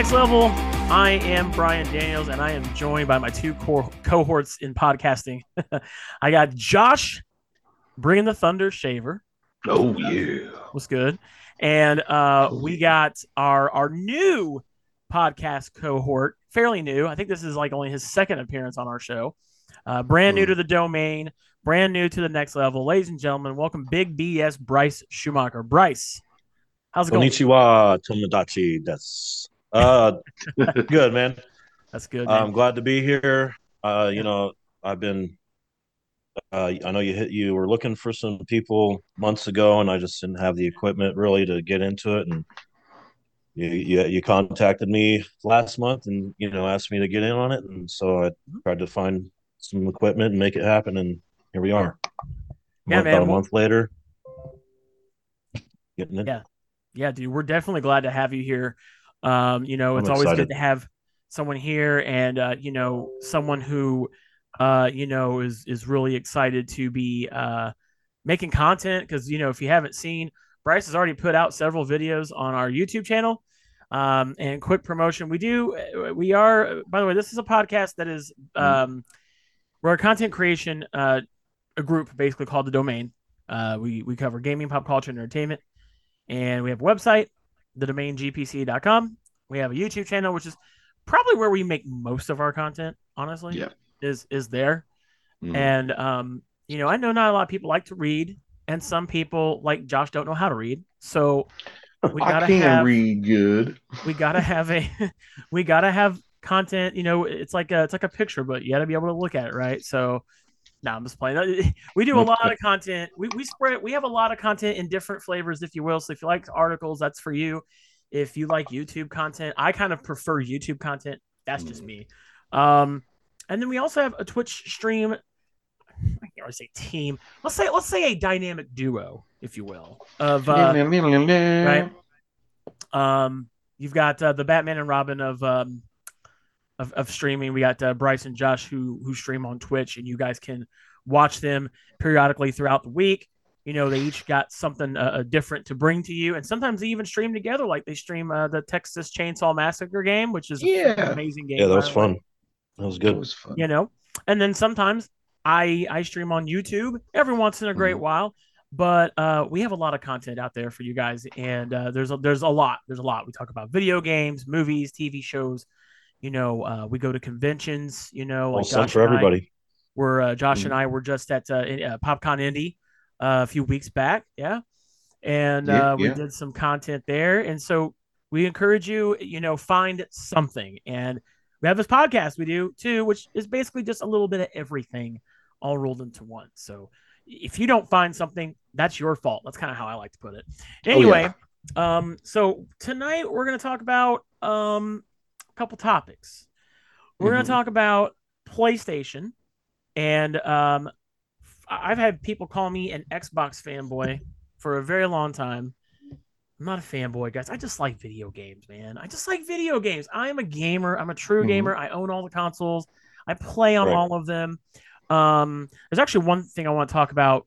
next level. I am Brian Daniels, and I am joined by my two co- cohorts in podcasting. I got Josh bringing the Thunder Shaver. Oh yeah, was good, and uh, we got our our new podcast cohort, fairly new. I think this is like only his second appearance on our show. Uh, brand new to the domain, brand new to the next level, ladies and gentlemen. Welcome, Big BS Bryce Schumacher. Bryce, how's it going? Konnichiwa, Tomodachi. That's uh, good, man. That's good. Man. I'm glad to be here. Uh, you know, I've been. Uh, I know you hit. You were looking for some people months ago, and I just didn't have the equipment really to get into it. And you, you, you contacted me last month, and you know, asked me to get in on it, and so I tried to find some equipment and make it happen, and here we are. Yeah, month, man. About a month later, getting it. Yeah, yeah, dude. We're definitely glad to have you here. Um, you know, I'm it's always excited. good to have someone here, and uh, you know, someone who, uh, you know, is is really excited to be uh making content because you know, if you haven't seen, Bryce has already put out several videos on our YouTube channel. Um, and quick promotion, we do, we are. By the way, this is a podcast that is, um, we're a content creation uh a group basically called the Domain. Uh, we we cover gaming, pop culture, and entertainment, and we have a website, the domain gpc.com. We have a YouTube channel, which is probably where we make most of our content. Honestly, Yeah. is is there. Mhm. And um, you know, I know not a lot of people like to read, and some people like Josh don't know how to read. So we gotta can have read good. we gotta have a we gotta have content you know it's like a it's like a picture but you gotta be able to look at it right so no i'm just playing. We do a lot of content. We, we spread we have a lot of content in different flavors if you will. So if you like articles that's for you. If you like youtube content i kind of prefer youtube content. That's just Mm. me. Um and then we also have a twitch stream. I can't really say team. Let's say let's say a dynamic duo if you will of uh right? Um, you've got uh, the Batman and Robin of um, of, of streaming. We got uh, Bryce and Josh who who stream on Twitch, and you guys can watch them periodically throughout the week. You know, they each got something uh, uh, different to bring to you, and sometimes they even stream together. Like they stream uh, the Texas Chainsaw Massacre game, which is Yeah. freaking amazing game. Yeah, that was the way fun. That was It good. was fun. you know and then sometimes i i stream on youtube every once in a great Mhm. while but uh we have a lot of content out there for you guys and uh there's a there's a lot there's a lot we talk about video games movies tv shows you know uh we go to conventions you know like Josh for and I- everybody. we're uh, Josh Mhm. and I were just at uh, uh, PopCon Indy uh, a few weeks back, yeah, and Yeah, uh, we yeah. did some content there, and so we encourage you, you know, find something, and we have this podcast we do too, which is basically just a little bit of everything all rolled into one. So if you don't find something, that's your fault. That's kind of how I like to put it. Oh, Anyway, um, so tonight we're gonna talk about um couple topics. We're Mhm. gonna talk about PlayStation, and um, I've had people call me an Xbox fanboy for a very long time. I'm not a fanboy, guys. I just like video games, man. I just like video games. I am a gamer. I'm a true Mhm. gamer. I own all the consoles. I play on Right. all of them. Um, there's actually one thing I want to talk about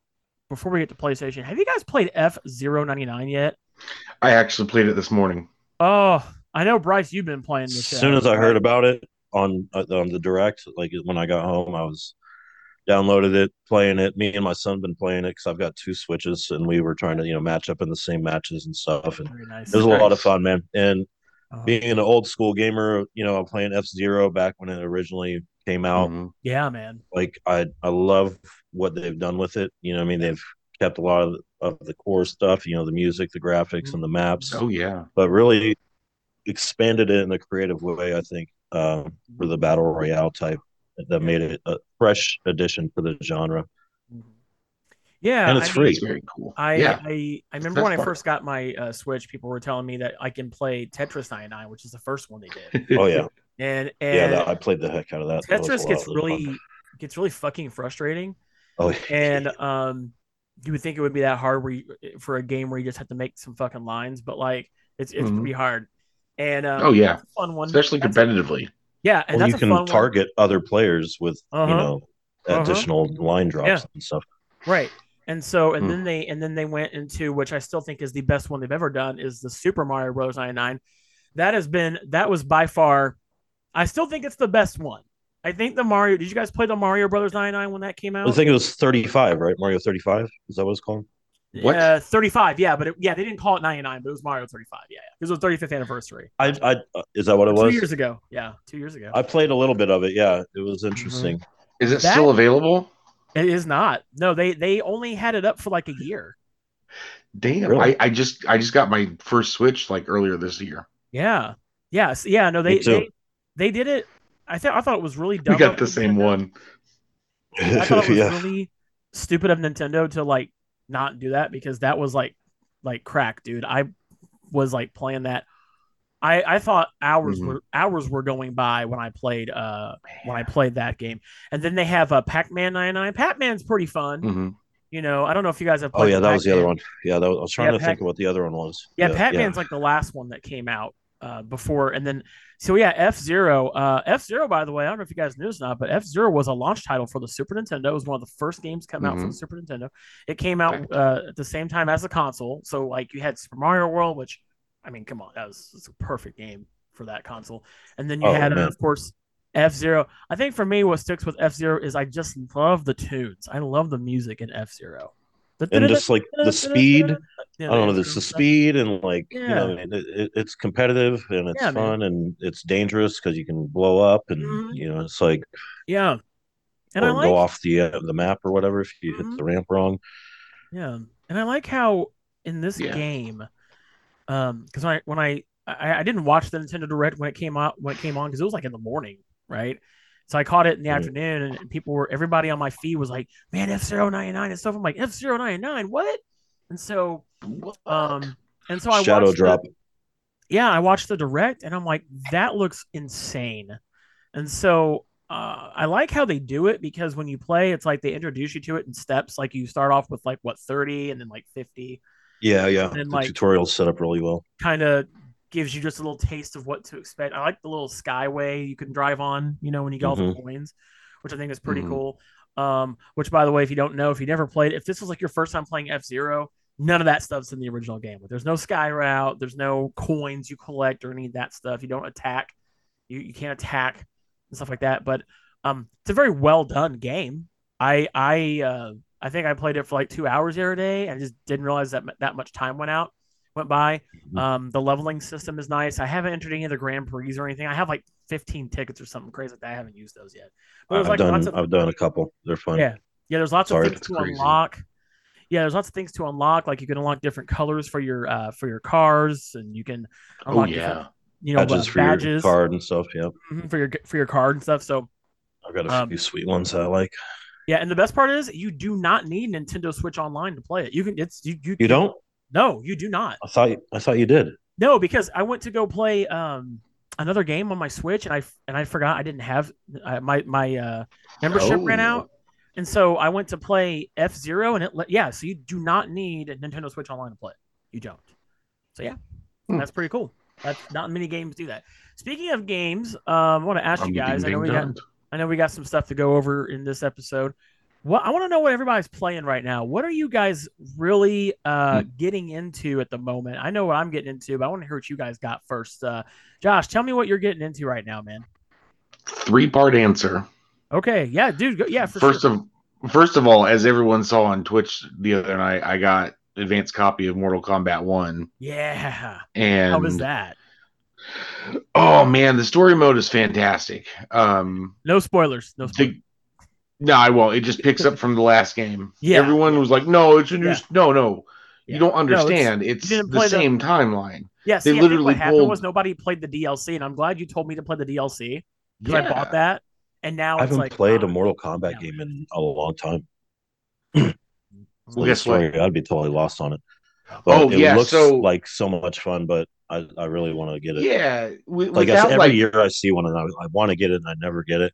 before we get to PlayStation. Have you guys played F Zero 99 yet? I actually played it this morning. Oh, I know Bryce, you've been playing As this. shit soon as I heard about it on uh, on the direct, like when I got home, I was downloaded it, playing it. Me and my son been playing it because I've got two switches, and we were trying to you know match up in the same matches and stuff. And nice. it was a lot of fun, man. And Uh, being an old school gamer, you know, I'm playing F Zero back when it originally came out. Mhm. yeah, man. Like I I love what they've done with it. You know, I mean, they've kept a lot of of the core stuff. You know, the music, the graphics, and the maps. Oh yeah. but really expanded it in a creative way. I think um, for the battle royale type that made it a fresh addition to the genre, Yeah, and it's I free. mean, It's very cool. I, yeah. I I remember That's when I first got my uh, Switch, people were telling me that I can play Tetris 99, which is the first one they did, oh yeah, and yeah. That, I played the heck out of that. That was a Tetris lot gets really fun. gets really fucking frustrating, Oh yeah. and um, you would think it would be that hard where you, for a game where you just have to make some fucking lines, but like it's it's Mhm. pretty hard. And um, Oh, yeah. fun one, Especially That's a- competitively. yeah, and well, that's you a fun can one. target other players with Uh-huh. you know Uh-huh. additional line drops Yeah. and stuff. Right. And so and Hmm. then they and then they went into which I still think is the best one they've ever done is the Super Mario Bros. 99. that has been that was by far. I still think it's the best one. I think the Mario. Did you guys play the Mario Brothers 99 when that came out? I think it was 35, right? Mario 35. Is that what it's called? What? Yeah, 35. Yeah, but it, yeah, they didn't call it 99, but it was Mario 35. Yeah, yeah. It was the 35th anniversary. I, I uh, is that what it Two was? years ago. Yeah, two years ago. I played a little bit of it. Yeah, it was interesting. Is it That- still available? it is not. No, they they only had it up for like a year. Damn, Really? I, I just I just got my first Switch like earlier this year. Yeah. Yes. Yeah. No, they they, they did it. I thought I thought it was really dumb. We got of the same Nintendo. one. I thought it was yeah, really stupid of Nintendo to like not do that because that was like like crack, dude. I was like playing that. I I thought hours Mhm. were hours were going by when I played uh when I played that game. And then they have uh, Pac-Man 99. Pac-Man's pretty fun. hmm You know, I don't know if you guys have Oh yeah, that was the other one. Yeah, that was, I was trying Yeah, to Pac- think of what the other one was. Yeah, Pac-Man's like the last one that came out uh, before, and then so yeah, F Zero. Uh, F Zero, by the way, I don't know if you guys knew this or not, but F Zero was a launch title for the Super Nintendo. It was one of the first games come out for the Super Nintendo. It came out uh, at the same time as the console, so like you had Super Mario World, which I mean, come on, that was it's a perfect game for that console. And then you Oh, had, uh, man. of course, F Zero. I think for me, what sticks with F Zero is I just love the tunes. I love the music in F Zero. And just like the speed. I don't know. There's the speed and like you know, it, it, it's competitive and it's Yeah, man. fun and it's dangerous because you can blow up and Mhm. you know it's like Yeah. And I like go off the uh, the map or whatever if you Mhm. hit the ramp wrong. Yeah, and I like how in this Yeah. game, um, because I when I, I I didn't watch the Nintendo Direct when it came out when it came on because it was like in the morning, right? So I caught it in the afternoon, and, people were everybody on my feed was like, "Man, F Zero ninety nine and stuff." I'm like, "F Zero ninety nine, what?" And so, um, and so I Shadow watched the- drop. yeah, I watched the direct and I'm like, that looks insane. And so uh, I like how they do it because when you play, it's like they introduce you to it in steps. Like you start off with like what 30 and then like 50, Yeah, yeah. And, the like- tutorial's set up really well. kind of gives you just a little taste of what to expect. I like the little skyway you can drive on, you know, when you get all the coins, which I think is pretty Mhm. cool. Um, which by the way, if you don't know, if you never played, if this was like your first time playing F Zero, none of that stuff's in the original game. There's no sky route, there's no coins you collect or any of that stuff. You don't attack, you, you can't attack and stuff like that. But um, it's a very well done game. I I uh, I think I played it for like two hours the other day and just didn't realize that that much time went out went by. Mhm. Um, the leveling system is nice. I haven't entered any of the Grand Prix or anything. I have like 15 tickets or something crazy like that. I haven't used those yet. But I've like done lots of I've done a couple. They're fun. yeah, yeah. There's lots Sorry, of things to crazy. unlock. Yeah, there's lots of things to unlock. Like you can unlock different colors for your uh for your cars, and you can Oh unlock different, yeah. you know badges uh, for your card and stuff. Yeah, mhm, for your for your card and stuff. So I've got a Um, few sweet ones that I like. yeah, and the best part is you do not need Nintendo Switch Online to play it. You can it's you you, You don't? No you do not. I thought I thought you did. No, because I went to go play um another game on my Switch and I and I forgot I didn't have uh, my my uh membership ran Oh. out. And so I went to play F Zero, and it let yeah. So you do not need a Nintendo Switch Online to play. it. You don't. So yeah, Hmm. that's pretty cool. That's not many games do that. Speaking of games, um, I want to ask I'm you guys. I know ding, we got. I know we got some stuff to go over in this episode. What I want to know what everybody's playing right now. What are you guys really uh, Hmm. getting into at the moment? I know what I'm getting into, but I want to hear what you guys got first. Uh, Josh, tell me what you're getting into right now, man. Three part answer. Okay, yeah, dude, go, yeah. First sure. of first of all, as everyone saw on Twitch the other night, I got advanced copy of Mortal Kombat One, yeah. and How was that? oh man, the story mode is fantastic. Um, No spoilers. No spoilers. the, no, I won't. It just picks up from the last game. Yeah. everyone was like, "No, it's a new." Yeah. No, no, Yeah. you don't No, it's- understand. it's the play the- same timeline. Yeah, see, they I think literally what happened pulled- was nobody played the DLC, and I'm glad you told me to play the DLC because I bought that, and now I haven't like played ah, a Mortal Kombat yeah. game in a long time. Well, So the guess what? I'd be totally lost on it. Oh, it yeah, looks so- like so much fun, but I, I really want to get it. Yeah, wi- like I, without every like year I see one and I, I want to get it and I never get it.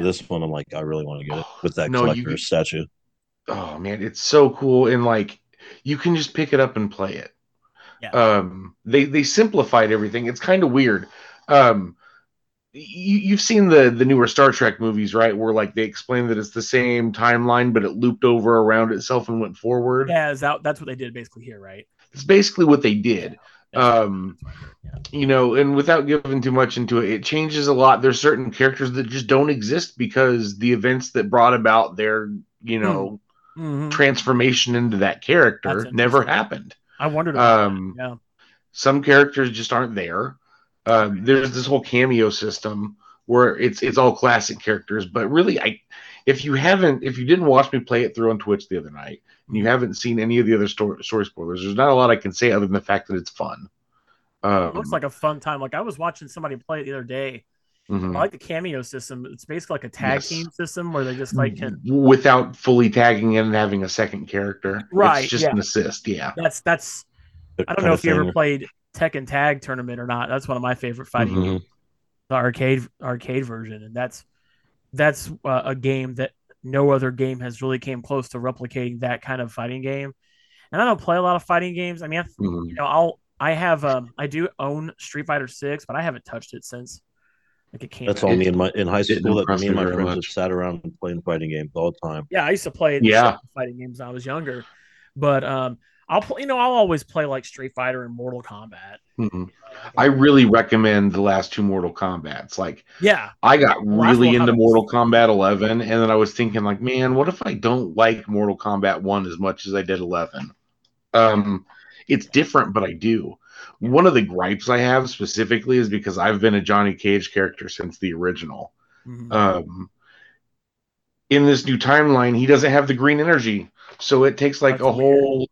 Yeah. This one I'm like I really want to get it with that No, you- collector statue. oh man, it's so cool and like you can just pick it up and play it. Yeah. Um they they simplified everything. It's kind of weird. Um you, you've seen the the newer Star Trek movies, right? Where like they explain that it's the same timeline, but it looped over around itself and went forward. Yeah, is that, that's what they did basically here, right? It's basically what they did. Um, you know, and without giving too much into it, it changes a lot. There's certain characters that just don't exist because the events that brought about their, you know, Mhm. transformation into that character never happened. I wondered. About Um, that. Yeah. some characters just aren't there. Um, there's this whole cameo system where it's it's all classic characters, but really, I if you haven't if you didn't watch me play it through on Twitch the other night and you haven't seen any of the other story, story spoilers, there's not a lot I can say other than the fact that it's fun. Um, It looks like a fun time. Like I was watching somebody play it the other day. mhm. I like the cameo system. It's basically like a tag Yes. team system where they just like can. without fully tagging in and having a second character. Right, It's just yeah. an assist. Yeah. That's that's. I don't know if you ever played Tekken Tag Tournament or not. That's one of my favorite fighting Mhm. games, the arcade arcade version, and that's that's uh, a game that no other game has really came close to replicating that kind of fighting game. And I don't play a lot of fighting games. I mean, I, Mhm. you know, I'll I have um I do own Street Fighter Six, but I haven't touched it since like it came. That's out. all me in my in high school that me and my friends much. just sat around playing fighting games all the time. Yeah, I used to play Yeah. fighting games when I was younger, but um, I'll play. You know, I'll always play like Street Fighter and Mortal Kombat. Mhm. I really recommend the last two Mortal Kombat's. Like, Yeah, I got really into Mortal Kombat 11, and then I was thinking, like, man, what if I don't like Mortal Kombat 1 as much as I did 11? Um, it's different, but I do. One of the gripes I have specifically is because I've been a Johnny Cage character since the original. Mhm. um, in this new timeline, he doesn't have the green energy, so it takes like That's a weird. whole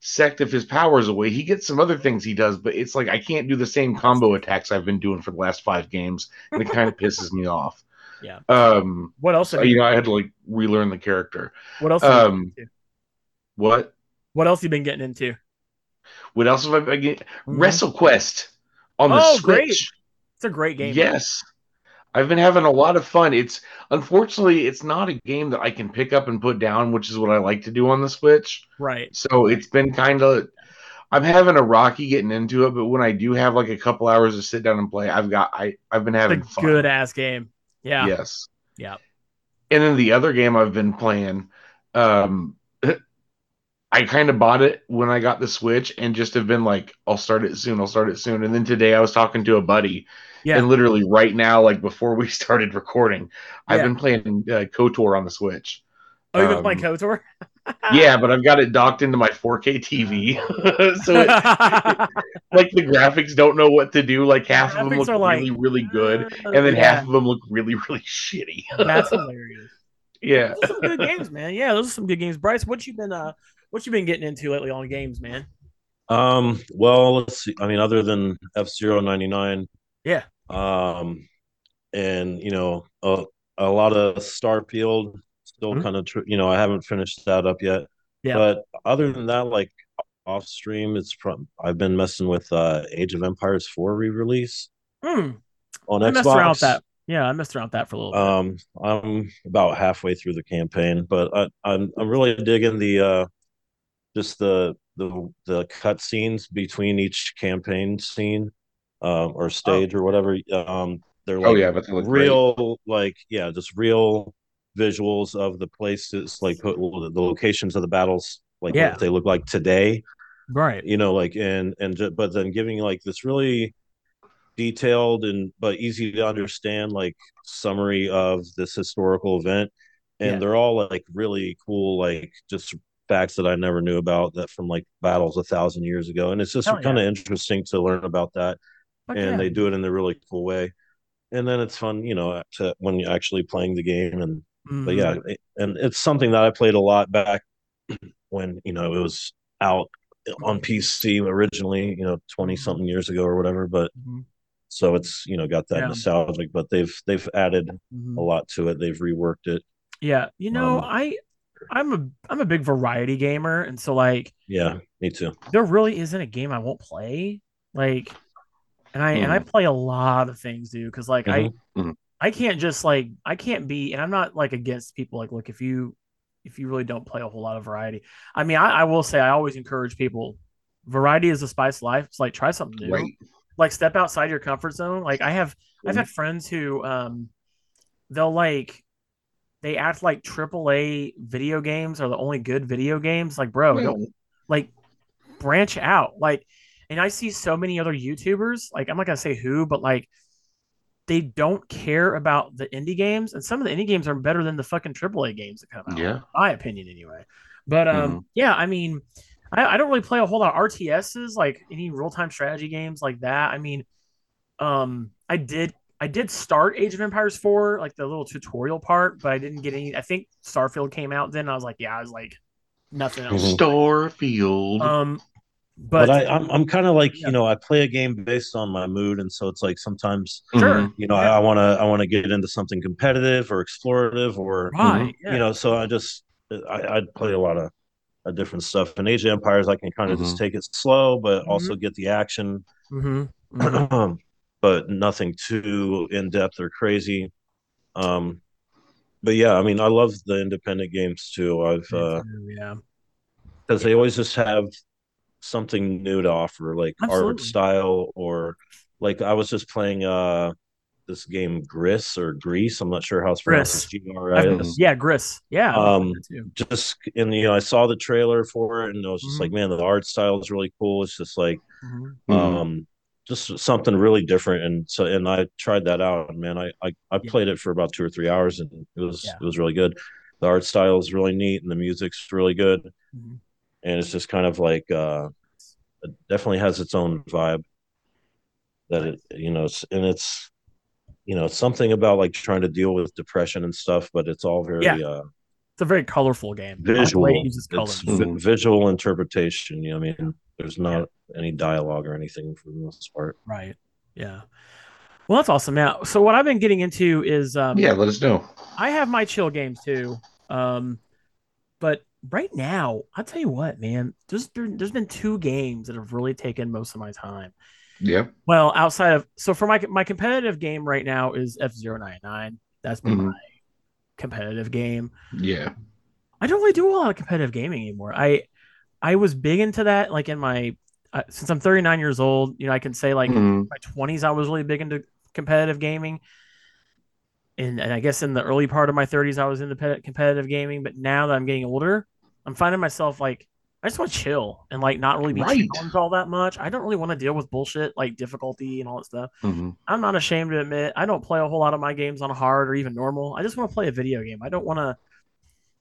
sect of his powers away. He gets some other things he does, but it's like I can't do the same combo attacks I've been doing for the last five games, and it kind of pisses me off. Yeah. Um. what else? So, have you, you know, I had to like relearn the character. what else? have you been Um. What? What else you been getting into? What else have I been getting? Mhm. WrestleQuest on the Oh, Switch. great. It's a great game. Yes. I've been having a lot of fun. It's unfortunately it's not a game that I can pick up and put down, which is what I like to do on the Switch. Right. So it's been kind of I'm having a rocky getting into it, but when I do have like a couple hours to sit down and play, I've got I I've been It's having a fun. good ass game. Yeah. Yes. Yeah. And then the other game I've been playing, um I kind of bought it when I got the Switch and just have been like, I'll start it soon, I'll start it soon. And then today I was talking to a buddy Yeah. and literally right now, like before we started recording, I've been playing uh, KOTOR on the Switch. oh, you've been playing um, KOTOR? Yeah, but I've got it docked into my 4K TV, so it, like the graphics don't know what to do. Like half of them look are like, really, really good, uh, and then yeah. half of them look really, really shitty. That's hilarious. yeah. Those are some good games, man. Yeah, those are some good games. Bryce, what you been uh what you been getting into lately on games, man? Um, well, let's see. I mean, other than F Zero ninety nine, Yeah. Um, and you know, a, a lot of Starfield still Mhm. kind of, tr- you know, I haven't finished that up yet. Yeah. But other than that, like off stream, it's from I've been messing with uh Age of Empires four re release Hmm. on I Xbox. messed around with that. Yeah, I messed around with that for a little bit. Um, I'm about halfway through the campaign, but I, I'm I'm really digging the uh, just the the the cut scenes between each campaign scene, um, or stage or whatever. Um, they're like oh yeah, but they real, like yeah, just real visuals of the places, like put the locations of the battles, like Yeah. what they look like today right. you know like and and but then giving like this really detailed and but easy to understand like summary of this historical event and Yeah. they're all like really cool like just facts that i never knew about that from like battles a thousand years ago and it's just Hell yeah. kind of interesting to learn about that Fuck and yeah. they do it in a really cool way and then it's fun you know to when you're actually playing the game and but Mhm. yeah it- and it's something that i played a lot back when you know it was out on pc originally you know 20 something years ago or whatever but Mhm. so it's you know got that Yeah. nostalgic but they've they've added Mhm. a lot to it they've reworked it Yeah, you know, Um, I I'm a I'm a big variety gamer, and so like yeah me too there really isn't a game I won't play. Like, and I and I play a lot of things, dude. Because like Mhm. I Mhm. I can't just like I can't be, and I'm not like against people. Like, look, if you if you really don't play a whole lot of variety, I mean, I, I will say I always encourage people. Variety is the spice of life. It's like try something new. Right. Like step outside your comfort zone. Like I have I've had friends who um they'll like they act like AAA video games are the only good video games. Like, bro, don't like branch out. Like, and I see so many other YouTubers, like I'm not gonna say who, but like they don't care about the indie games, and some of the indie games are better than the fucking AAA games that come out. Yeah. in my opinion, anyway. But um, yeah, I mean, I, I don't really play a whole lot of RTSs, like any real time strategy games like that. I mean, um, I did I did start Age of Empires 4, like the little tutorial part, but I didn't get any. I think Starfield came out then. I was like, yeah, I was like, nothing else. Mhm. Starfield. Um, but, But, I, I'm I'm kind of like Yeah. you know I play a game based on my mood, and so it's like sometimes sure, Mhm. you know Yeah. I, I want to I want to get into something competitive or explorative or right, yeah. you know so I just I I play a lot of, of different stuff. In Age of Empires, I can kind of Mhm. just take it slow, but Mhm. also get the action. hmm hmm but nothing too in depth or crazy. Um, but yeah, I mean, I love the independent games too. I've uh, yeah, because they always just have something new to offer, like art style or like I was just playing uh this game Gris or Grease. I'm not sure how it's pronounced. G R I I've- S. yeah, Gris, yeah, Um. Just and you know, I saw the trailer for it, and I was just Mhm. like, man, the art style is really cool. It's just like Mhm. Mhm. um just something really different and so and i tried that out and man i i, I Yeah. played it for about two or three hours and it was Yeah. it was really good the art style is really neat and the music's really good Mhm. and it's just kind of like uh it definitely has its own vibe that it you know it's and it's you know it's something about like trying to deal with depression and stuff but it's all very Yeah. uh It's a very colorful game. I like the visual uses it's visual interpretation you know i mean there's not any dialogue or anything for the most part Right. Yeah. Well, that's awesome. Now, so what I've been getting into is um, yeah, let us know. I have my chill games too. Um, but right now, I'll tell you what, man, there's there, there's been two games that have really taken most of my time. Yeah. Well, outside of so for my my competitive game right now is F 99 That's been Mhm. my competitive game. Yeah. I don't really do a lot of competitive gaming anymore. I I was big into that like in my uh, since I'm 39 years old, you know, I can say like Mhm. my 20s I was really big into competitive gaming. And, and I guess in the early part of my 30s I was into pe- competitive gaming, but now that I'm getting older, I'm finding myself like I just want to chill and like not really be Right. challenged all that much. I don't really want to deal with bullshit like difficulty and all that stuff. Mhm. I'm not ashamed to admit I don't play a whole lot of my games on hard or even normal. I just want to play a video game. I don't want to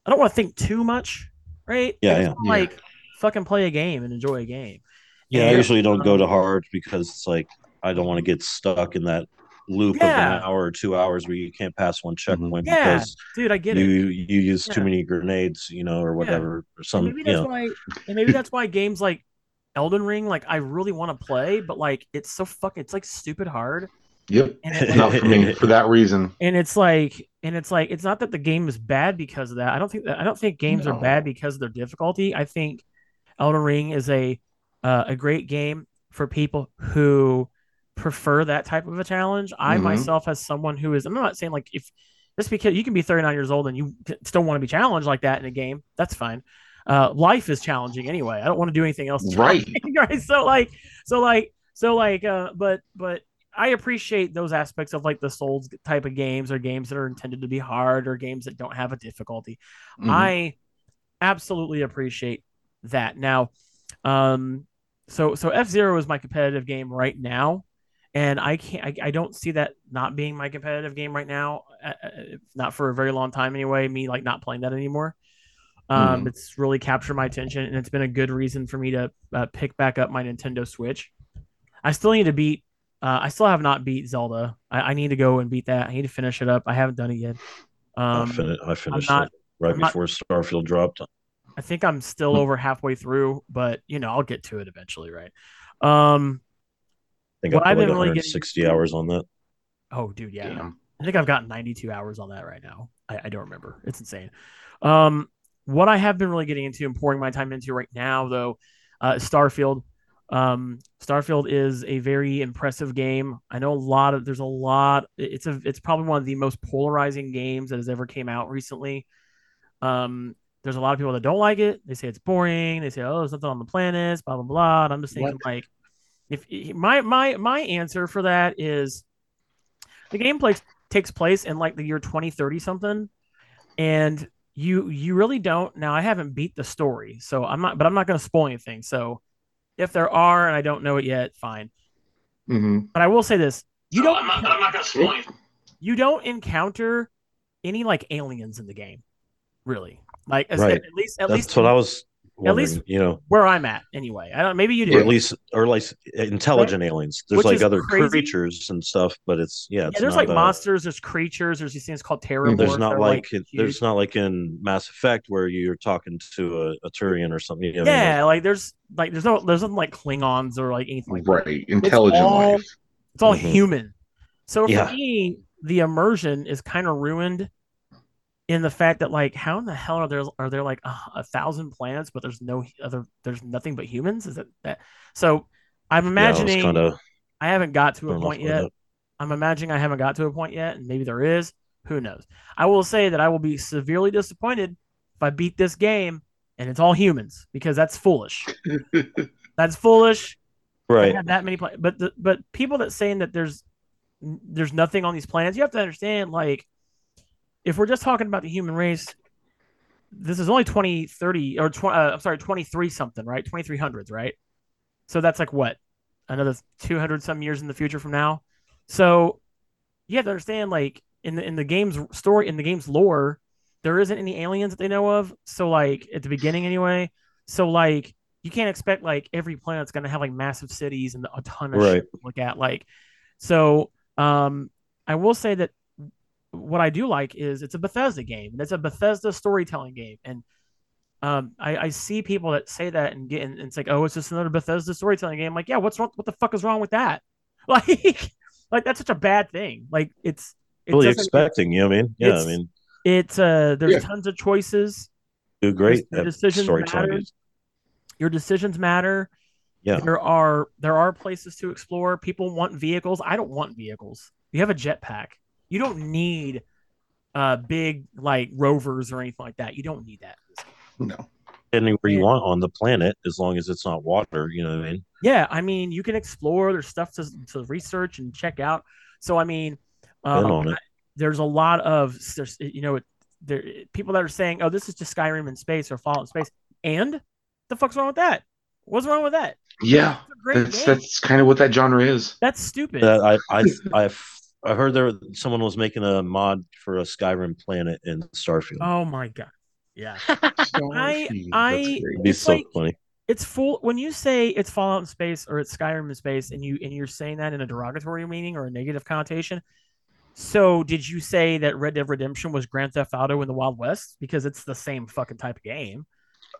I don't want to think too much, right? Yeah, yeah. Like fucking play a game and enjoy a game. Yeah, I usually don't go um, to hard because it's like I don't want to get stuck in that loop Yeah. of an hour or two hours where you can't pass one checkpoint Yeah, because Dude, I get you it. you use too many grenades, you know, or whatever, or And some, maybe you that's know. why and maybe that's why games like Elden Ring, like I really want to play, but like it's so fucking it's like stupid hard. Yep. And it, Not for me for that reason. and it's like and it's like it's not that the game is bad because of that. I don't think that I don't think games are bad because of their difficulty. I think Elden Ring is a uh, a great game for people who prefer that type of a challenge. I Mhm. myself, as someone who is, I'm not saying like if just because you can be 39 years old and you still want to be challenged like that in a game, that's fine. Uh, life is challenging anyway. I don't want to do anything else. Right. right. So like, so like, so like, uh, but but I appreciate those aspects of like the Souls type of games or games that are intended to be hard or games that don't have a difficulty. Mhm. I absolutely appreciate that. Now, um, so so F Zero is my competitive game right now, and I can't. I, I don't see that not being my competitive game right now. Uh, uh, not for a very long time anyway. Me like not playing that anymore. Um, Mhm. It's really captured my attention, and it's been a good reason for me to uh, pick back up my Nintendo Switch. I still need to beat. Uh, I still have not beat Zelda. I, I need to go and beat that. I need to finish it up. I haven't done it yet. I, Um, fin- I finished not- it right I'm not- before Starfield dropped. I think I'm still Hmm. over halfway through, but you know, I'll get to it eventually, right? Um, I think What I I've put been like really getting 160 into- hours on that. oh, dude, yeah, Damn. I think I've got 92 hours on that right now. I, I don't remember. It's insane. Um, what I have been really getting into and pouring my time into right now, though, uh, Starfield. Um, Starfield is a very impressive game. I know a lot of there's a lot. It's a it's probably one of the most polarizing games that has ever came out recently. Um, there's a lot of people that don't like it. They say it's boring. They say, oh, there's nothing on the planets, blah blah blah. And I'm just thinking What? like, if my my my answer for that is the gameplay takes place in like the year 2030 something and you you really don't now i haven't beat the story so i'm not but i'm not going to spoil anything so If there are, and I don't know it yet, fine. hmm But I will say this: you So don't I'm not, I'm not gonna spoil you. you don't encounter any like aliens in the game, really. Like as- Right. at least at That's least what I was wondering. least- you know, where I'm at anyway. I don't. Maybe you or do. at least or at least intelligent aliens. There's Which like other crazy. creatures and stuff, but it's yeah. yeah, there's not, like uh, monsters, there's creatures, there's these things called terror. There's not like, there's not like in Mass Effect where you're talking to a, a Turian or something. You know what I mean? yeah, like there's like there's no there's nothing like Klingons or like anything like that. Right. Intelligent all- life. It's all Mhm. human. So for Yeah. me, the immersion is kind of ruined in the fact that like how in the hell are there are there like a, a thousand planets but there's no other there's nothing but humans? Is it that so i'm imagining kind of i haven't got to a point yet. i'm imagining i haven't got to a point yet and maybe there is. Who knows? I will say that i will be severely disappointed if i beat this game and it's all humans because that's foolish. That's foolish. Right. have that many planets. But the, but people that saying that there's there's nothing on these planets, you have to understand like if we're just talking about the human race, this is only 2030 or 20, uh, I'm sorry, 23 something, right? 2300s, right? So that's like what another 200 some years in the future from now. So you have to understand like in the in the game's story in the game's lore, there isn't any aliens that they know of. So like at the beginning anyway. So like you can't expect like every planet's going to have like massive cities and a ton of Right. shit to look at. Like, so um, I will say that what I do like is it's a Bethesda game. and It's a Bethesda storytelling game, and um, I, I see people that say that and get and it's like, oh, it's just another Bethesda storytelling game. like, yeah, what's wrong? What the fuck is wrong with that? Like, like that's such a bad thing. Like, it's it Really expecting, you know what I mean? Yeah, I mean, It's uh, there's Yeah. tons of choices. do great your decisions matter. Your decisions matter. Yeah. There are there are places to explore. People want vehicles. I don't want vehicles. You have a jetpack. You don't need uh big like rovers or anything like that. You don't need that. No. Anywhere you want on the planet, as long as it's not water, you know what I mean? Yeah, I mean, you can explore. There's stuff to, to research and check out. So I mean, Been um, on it. there's a lot of there's you know there people that are saying, oh, this is just Skyrim in space or Fallout in space, and the fuck's wrong with that? What's wrong with that? Yeah. It's a great That's that's kind of what that genre is. That's stupid. That I I I I heard there someone was making a mod for a Skyrim planet in Starfield. oh my god. Yeah. Starfield, I- that's be it's so like- funny. It's full when you say it's Fallout in space or it's Skyrim in space and you and you're saying that in a derogatory meaning or a negative connotation. So did you say that Red Dead Redemption was Grand Theft Auto in the Wild West? Because it's the same fucking type of game.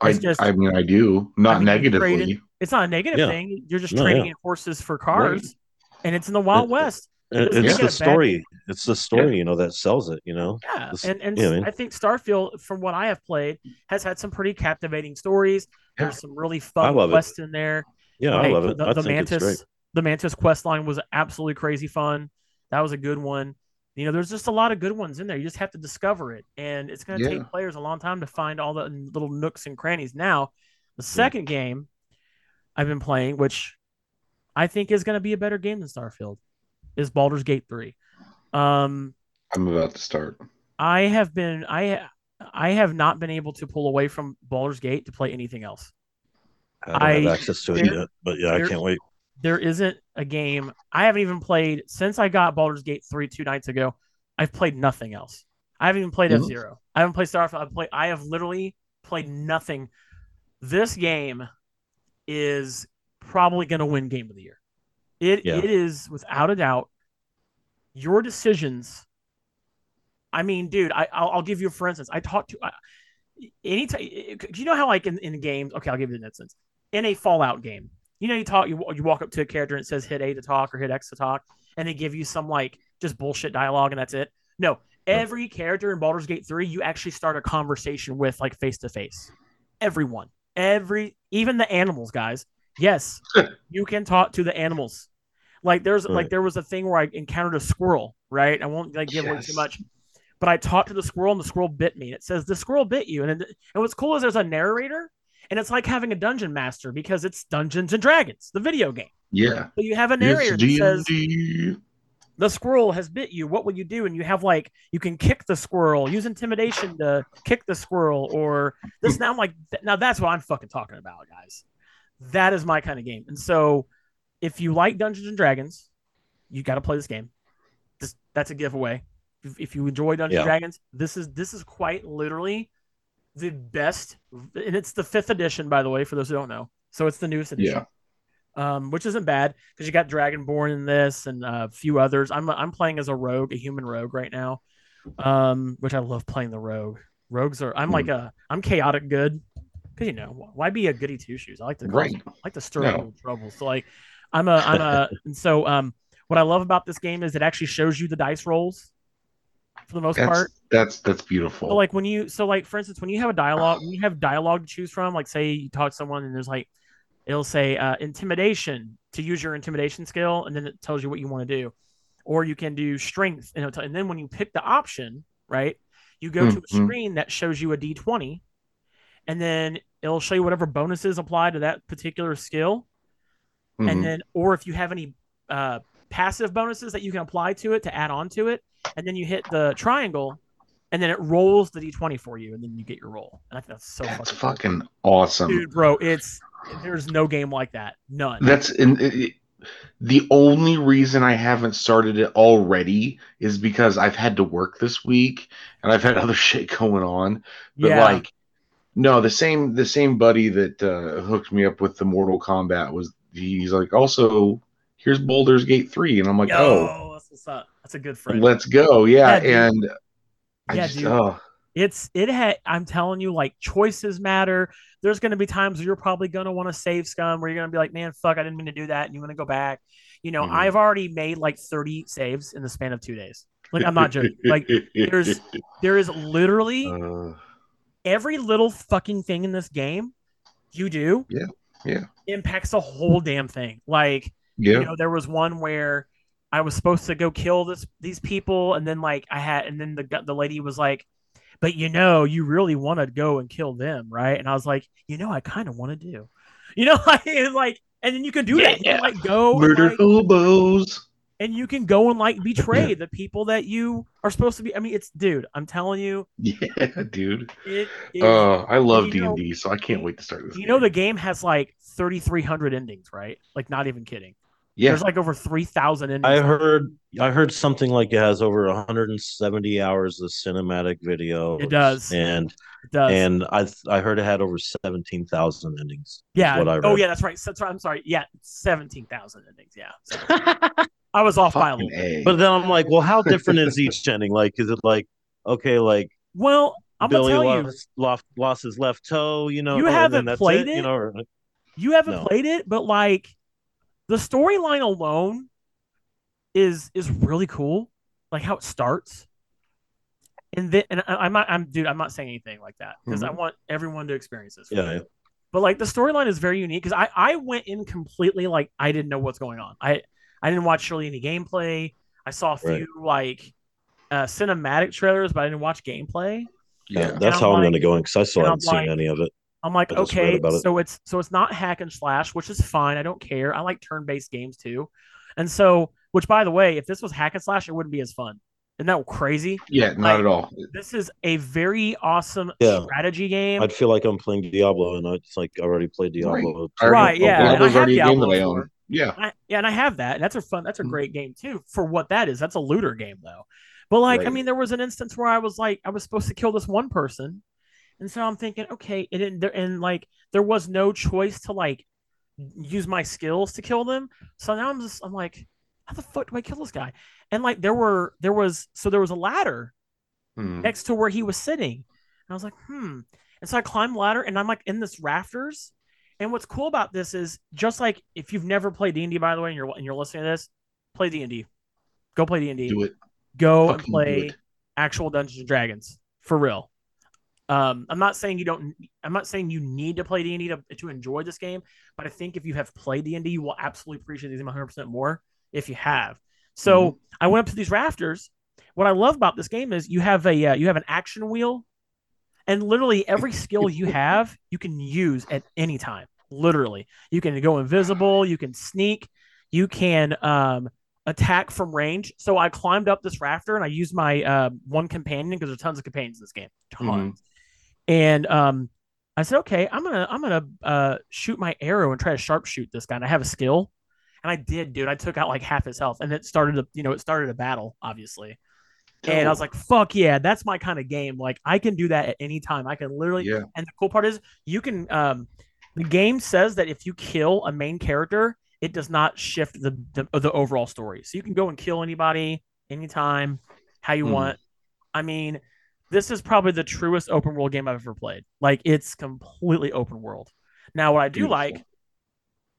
I, just- I mean, I do not I mean, negatively. traded- It's not a negative Yeah. thing. You're just No, trading yeah. horses for cars. And it's in the Wild It- West. It- It's the a bad story. It's the story, you know, that sells it. You know, Yeah, and and yeah, s- man. I think Starfield, from what I have played, has had some pretty captivating stories. Yeah. There's some really fun love it. quests in there. yeah, Hey, I love it. The, I the think it's great. Mantis, the Mantis quest line was absolutely crazy fun. That was a good one. You know, there's just a lot of good ones in there. You just have to discover it, and it's going to Yeah. take players a long time to find all the little nooks and crannies. Now, the second game I've been playing, which I think is going to be a better game than Starfield, is Baldur's Gate three. Um, I'm about to start. I have been I I have not been able to pull away from Baldur's Gate to play anything else. I don't I- have access to it yet, but yeah, I can't wait. There isn't a game I haven't even played since I got Baldur's Gate 3 two nights ago. I've played nothing else. I haven't even played Mhm. F Zero. I haven't played Starfield. I've played I have literally played nothing. This game is probably gonna win game of the year. It Yeah. it is without a doubt your decisions I mean, dude, I I'll, I'll give you for instance. I talked to I, anytime. Do you know how like in, in games? Okay, I'll give you an instance. In a Fallout game, you know, you talk, you you walk up to a character and it says hit A to talk or hit X to talk, and they give you some like just bullshit dialogue and that's it. No, every character in Baldur's Gate three, you actually start a conversation with like face to face. Everyone, every even the animals, guys. Yes, you can talk to the animals. Like there's like there was a thing where I encountered a squirrel, right? I won't like give away too much, but I talked to the squirrel and the squirrel bit me. It says the squirrel bit you, and it, and what's cool is there's a narrator, and it's like having a dungeon master because it's Dungeons and Dragons, the video game. Yeah. So you have a narrator that says the squirrel has bit you. What will you do? And you have like you can kick the squirrel, use intimidation to kick the squirrel, or this. Now I'm like, now that's what I'm fucking talking about, guys. That is my kind of game. And so, if you like Dungeons and Dragons, you got to play this game. This, that's a giveaway. If, if you enjoy Dungeons Yeah. and Dragons, this is this is quite literally the best, and it's the fifth edition, by the way, for those who don't know. So it's the newest edition. Um, which isn't bad because you got Dragonborn in this and uh, a few others. I'm I'm playing as a rogue, a human rogue right now, um, which I love playing the rogue. Rogues are I'm like a I'm chaotic good because you know why be a goody two shoes? I like to Right. I like to stir No. up trouble. So like I'm a I'm a and so um what I love about this game is it actually shows you the dice rolls for the most That's part. that's that's beautiful. So like when you so like for instance when you have a dialogue when you have dialogue to choose from like say you talk to someone and there's like it'll say uh, intimidation to use your intimidation skill and then it tells you what you want to do or you can do strength and, it'll tell, and then when you pick the option right you go to a Mhm. screen that shows you a d20 and then it'll show you whatever bonuses apply to that particular skill Mhm. and then or if you have any uh, passive bonuses that you can apply to it to add on to it and then you hit the triangle and then it rolls the d20 for you and then you get your roll and i think that's so that's fucking, fucking awesome. dude bro it's there's no game like that none That's in it, the only reason I haven't started it already is because I've had to work this week and I've had other shit going on. But yeah like, no, the same the same buddy that uh, hooked me up with the Mortal Kombat was he's like, also here's Baldur's Gate three, and I'm like, Yo, oh, that's what's up. That's a good friend. let's go, yeah, Yeah, and I Yeah, just dude. oh. It's it had i'm telling you like choices matter. There's going to be times where you're probably going to want to save scum where you're going to be like man fuck i didn't mean to do that and you want to go back. You know Mhm. i've already made like 30 saves in the span of two days. Like i'm not joking. Like there's- there is literally uh, every little fucking thing in this game you do Yeah, yeah. impacts the whole damn thing like yeah, you know there was one where i was supposed to go kill this these people and then like i had and then the the lady was like but you know you really want to go and kill them right and i was like you know i kind of want to do you know like and like and then you can do that you Yeah. can like go and, murder like, hobos. And you can go and like betray the people that you are supposed to be i mean it's dude i'm telling you Yeah, dude. it is Oh, I love D and D, so I can't wait to start this. you know the game has like 3300 endings right like not even kidding yeah, there's like over 3000 endings I heard I heard something like it has over 170 hours of cinematic video. It does. and it does and I I heard it had over 17,000 endings. Yeah. what I Oh yeah, that's right. That's right. I'm sorry. Yeah, seventeen thousand endings. Yeah. So, I was off by a little. bit. But then I'm like, well, how different is each ending? Like, is it like okay, like Well, I'm Billy gonna tell you, lost, lost lost his left toe, you know? You haven't that's played it, it? you know? Or, you haven't No. played it, but like the storyline alone is is really cool. Like how it starts, and then and I, I'm not. I'm dude. I'm not saying anything like that because I mm-hmm. want everyone to experience this. yeah, yeah. But like the storyline is very unique because I I went in completely like I didn't know what's going on. I I didn't watch really any gameplay. I saw a few Right. like uh, cinematic trailers, but I didn't watch gameplay. yeah. yeah, That's I'm how I'm going to go in because I still and haven't I'm seen like- any of it. I'm like, I okay, it. so it's so it's not hack and slash, which is fine. I don't care. I like turn-based games too. And so, which by the way, if this was hack and slash, it wouldn't be as fun. Isn't that crazy? yeah, not like- at all. This is a very awesome Yeah. strategy game. I'd feel like I'm playing Diablo, and it's like I already played Diablo. I Right, yeah, I Diablo's have already a game that I own. Yeah, I, yeah, and I have that. And that's a fun. That's a Mhm. great game too for what that is. That's a looter game though. But like, I mean, there was an instance where I was like, I was supposed to kill this one person, and so I'm thinking, okay, it didn't. And like, there was no choice to like use my skills to kill them. So now I'm just, I'm like, how the fuck do I kill this guy? And like, there were, there was, so there was a ladder Hmm. next to where he was sitting. And I was like, hmm. And so I climbed the ladder and I'm like in this rafters. And what's cool about this is just like if you've never played D&D by the way and you're and you're listening to this, play D&D. Go play D&D. do it. Go and Fucking play actual Dungeons and Dragons for real. Um, I'm not saying you don't. I'm not saying you need to play D and D to to enjoy this game, but I think if you have played D and D, you will absolutely appreciate these 100 percent more if you have. So Mm-hmm. I went up to these rafters. What I love about this game is you have a uh, you have an action wheel, and literally every skill you have you can use at any time. Literally, you can go invisible, you can sneak, you can um, attack from range. So I climbed up this rafter and I used my uh, one companion because there's tons of companions in this game, tons. And um, I said, okay, I'm gonna I'm gonna uh, shoot my arrow and try to sharpshoot this guy. And I have a skill, and I did, dude. I took out like half his health, and it started a you know it started a battle, obviously. And I was like, fuck yeah, that's my kind of game. Like I can do that at any time. I can literally. Yeah. And the cool part is you can. Um, the game says that if you kill a main character, it does not shift the the, the overall story. So you can go and kill anybody anytime, how you Hmm. want. I mean, this is probably the truest open world game I've ever played. Like it's completely open world. Now, what I do Beautiful. like,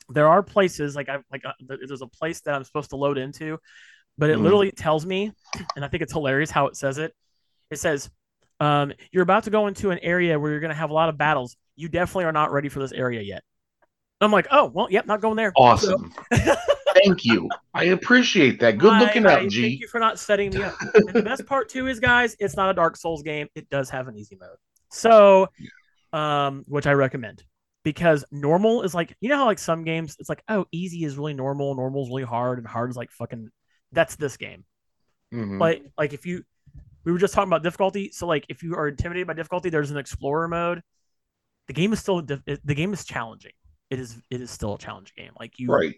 there are places like I like uh, there's a place that I'm supposed to load into, but it Mhm. literally tells me, and I think it's hilarious how it says it. It says, um, "You're about to go into an area where you're going to have a lot of battles. You definitely are not ready for this area yet." I'm like, "Oh, well, yep, not going there." Awesome. Thank you. I appreciate that. Good I- looking I out, G. Thank you for not setting me up. and the best part too is, guys, it's not a Dark Souls game. It does have an easy mode, so, um, which I recommend because normal is like you know how like some games it's like oh easy is really normal, normal is really hard, and hard is like fucking. That's this game. Mhm. Like like if you, we were just talking about difficulty. So like if you are intimidated by difficulty, there's an explorer mode. The game is still the game is challenging. It is it is still a challenging game. Like you Right.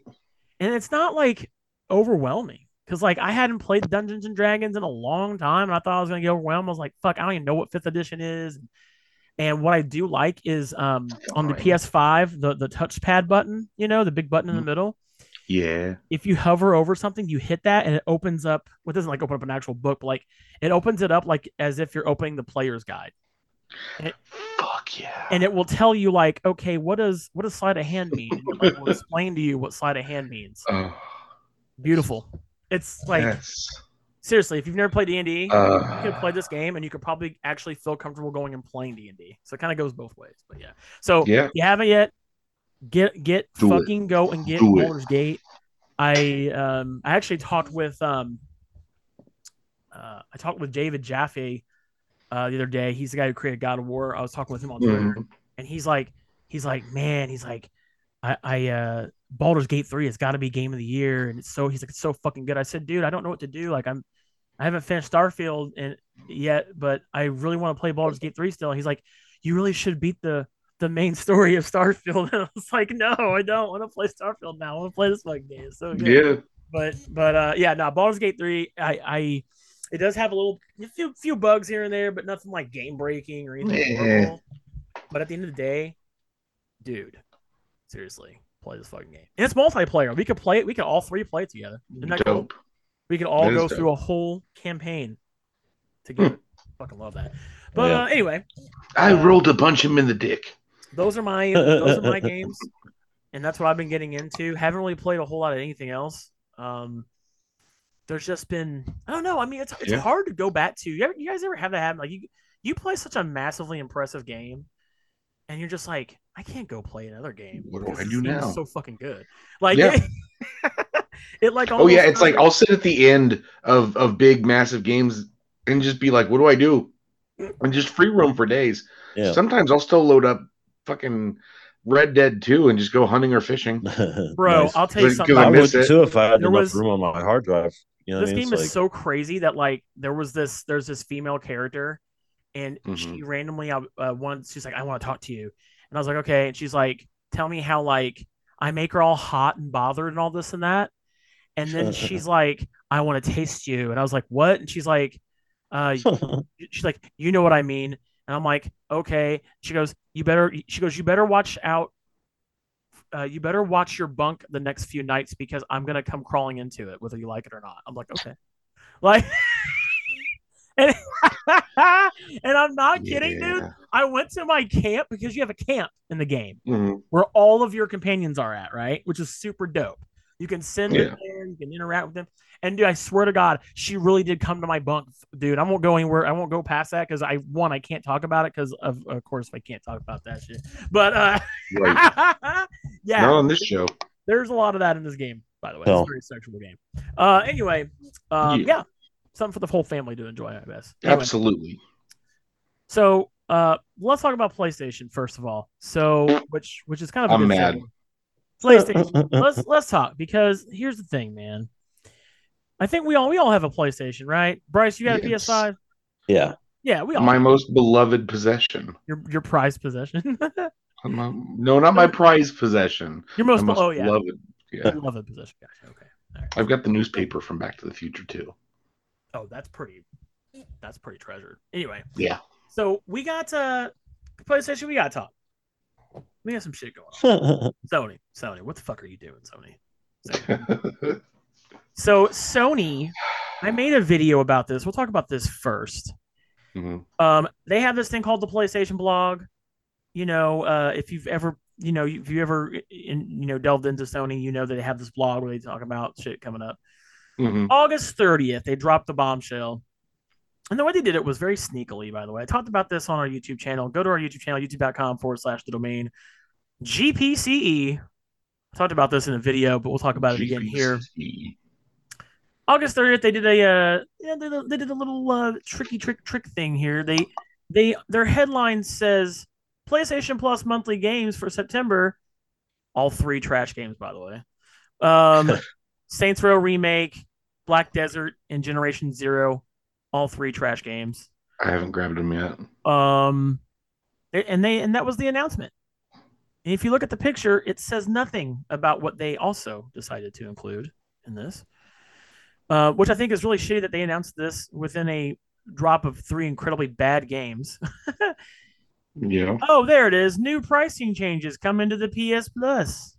and it's not like overwhelming because like I hadn't played Dungeons and Dragons in a long time, and I thought I was gonna get overwhelmed. I was like, "Fuck, I don't even know what fifth edition is." And what I do like is um on the PS5, the the touchpad button, you know, the big button in the Mhm. middle. Yeah. If you hover over something, you hit that, and it opens up. Well, doesn't like open up an actual book, but like it opens it up like as if you're opening the player's guide, Fuck yeah. and it will tell you like, okay, what does what does sleight of hand mean? And it like, will explain to you what sleight of hand means. oh, Beautiful. It's like yes. seriously, if you've never played D and D, you Uh, could play this game and you could probably actually feel comfortable going and playing D and D. So it kind of goes both ways. But yeah, so yeah. if you haven't yet, get get Do it. fucking go and get Do it. Baldur's Gate. I um I actually talked with um uh I talked with David Jaffe uh the other day. He's the guy who created God of War. I was talking with him on Twitter Mhm. and he's like he's like man he's like I, I uh Baldur's Gate 3 has got to be game of the year and it's so he's like it's so fucking good. I said, dude, I don't know what to do. Like I'm I haven't finished Starfield and yet, but I really want to play Baldur's Gate 3 still. And He's like, you really should beat the the main story of Starfield. And I was like, no, I don't want to play Starfield now. I want to play this fucking game. It's so good. Yeah. But but uh yeah, no, Baldur's Gate 3, I I it does have a little a few few bugs here and there, but nothing like game breaking or anything Yeah. horrible. But at the end of the day, dude, seriously, play this fucking game. And it's multiplayer. We could play it. We could all three play it together. That cool? Dope. We could all go dope. through a whole campaign together. Fucking love that. But Yeah. uh, anyway, I Uh, rolled bunch of him in the dick. Those are my those are my games, and that's what I've been getting into. Haven't really played a whole lot of anything else. Um, there's just been I don't know. I mean, it's it's Yeah. hard to go back to. You, ever, you guys ever have that happen? Like you you play such a massively impressive game, and you're just like, I can't go play another game. What do because I do now? So fucking good. Like Yeah. it like Oh yeah, it's like I'll sit at the end of of big massive games and just be like, what do I do? And just free roam for days. Yeah. Sometimes I'll still load up fucking Red Dead 2 and just go hunting or fishing. bro. Nice. I'll tell you something. I I would miss it. too if I had There enough was- room on my hard drive. You know this I mean? game It's is so crazy that like there was this there's this female character and Mhm. she randomly uh, uh once she's like i want to talk to you and i was like okay and she's like tell me how like i make her all hot and bothered and all this and that and then she's like i want to taste you and i was like what and she's like uh she's like you know what i mean and i'm like okay she goes you better she goes you better watch out uh, you better watch your bunk the next few nights because i'm gonna come crawling into it whether you like it or not i'm like okay like and, and i'm not kidding dude i went to my camp because you have a camp in the game Mhm. where all of your companions are at, right? Which is super dope. You can send Yeah. them there, you can interact with them. And dude, I swear to God, she really did come to my bunk, dude. I won't go anywhere. I won't go past that because I one, I can't talk about it because of of course I can't talk about that shit. But uh Right. yeah, Not on this show. there's a lot of that in this game, by the way. Oh. It's a very sexual game. Uh anyway, um Yeah. yeah. Something for the whole family to enjoy, I guess. Anyway, Absolutely. so uh let's talk about PlayStation first of all. So which which is kind of a I'm good mad. segue. PlayStation. let's let's talk because here's the thing, man. I think we all we all have a PlayStation, right? Bryce, you got a Yes. PS5. yeah. Yeah, we all my most beloved possession. your your prized possession. My- no, not my prized possession. your most, most oh yeah, beloved. Yeah, beloved possession. Gotcha. Okay. All right. I've got the newspaper from Back to the Future too. Oh, that's pretty. That's pretty treasured. Anyway, Yeah. so we got uh PlayStation. We got to talk. We got some shit going on. Sony, Sony, what the fuck are you doing, Sony? Sony. So Sony, I made a video about this. We'll talk about this first. Mhm. Um, they have this thing called the PlayStation Blog. You know, uh, if you've ever, you know, if you ever, in, you know, delved into Sony, you know that they have this blog where they talk about shit coming up. Mhm. August 30th, they dropped the bombshell. And the way they did it was very sneakily, by the way. I talked about this on our YouTube channel. Go to our YouTube channel, youtube.com forward slash the domain. GPCE. I talked about this in a video, but we'll talk about it again here. August 30th, they did a uh, yeah, they, they did a little uh, tricky trick trick thing here. They they their headline says PlayStation Plus monthly games for September. All three trash games, by the way. Um, Saints Row remake, Black Desert, and Generation Zero. All three trash games. I haven't grabbed them yet. Um, and they and that was the announcement. And if you look at the picture, it says nothing about what they also decided to include in this, uh, which I think is really shitty that they announced this within a drop of three incredibly bad games. Yeah. oh, there it is. New pricing changes come into the PS Plus.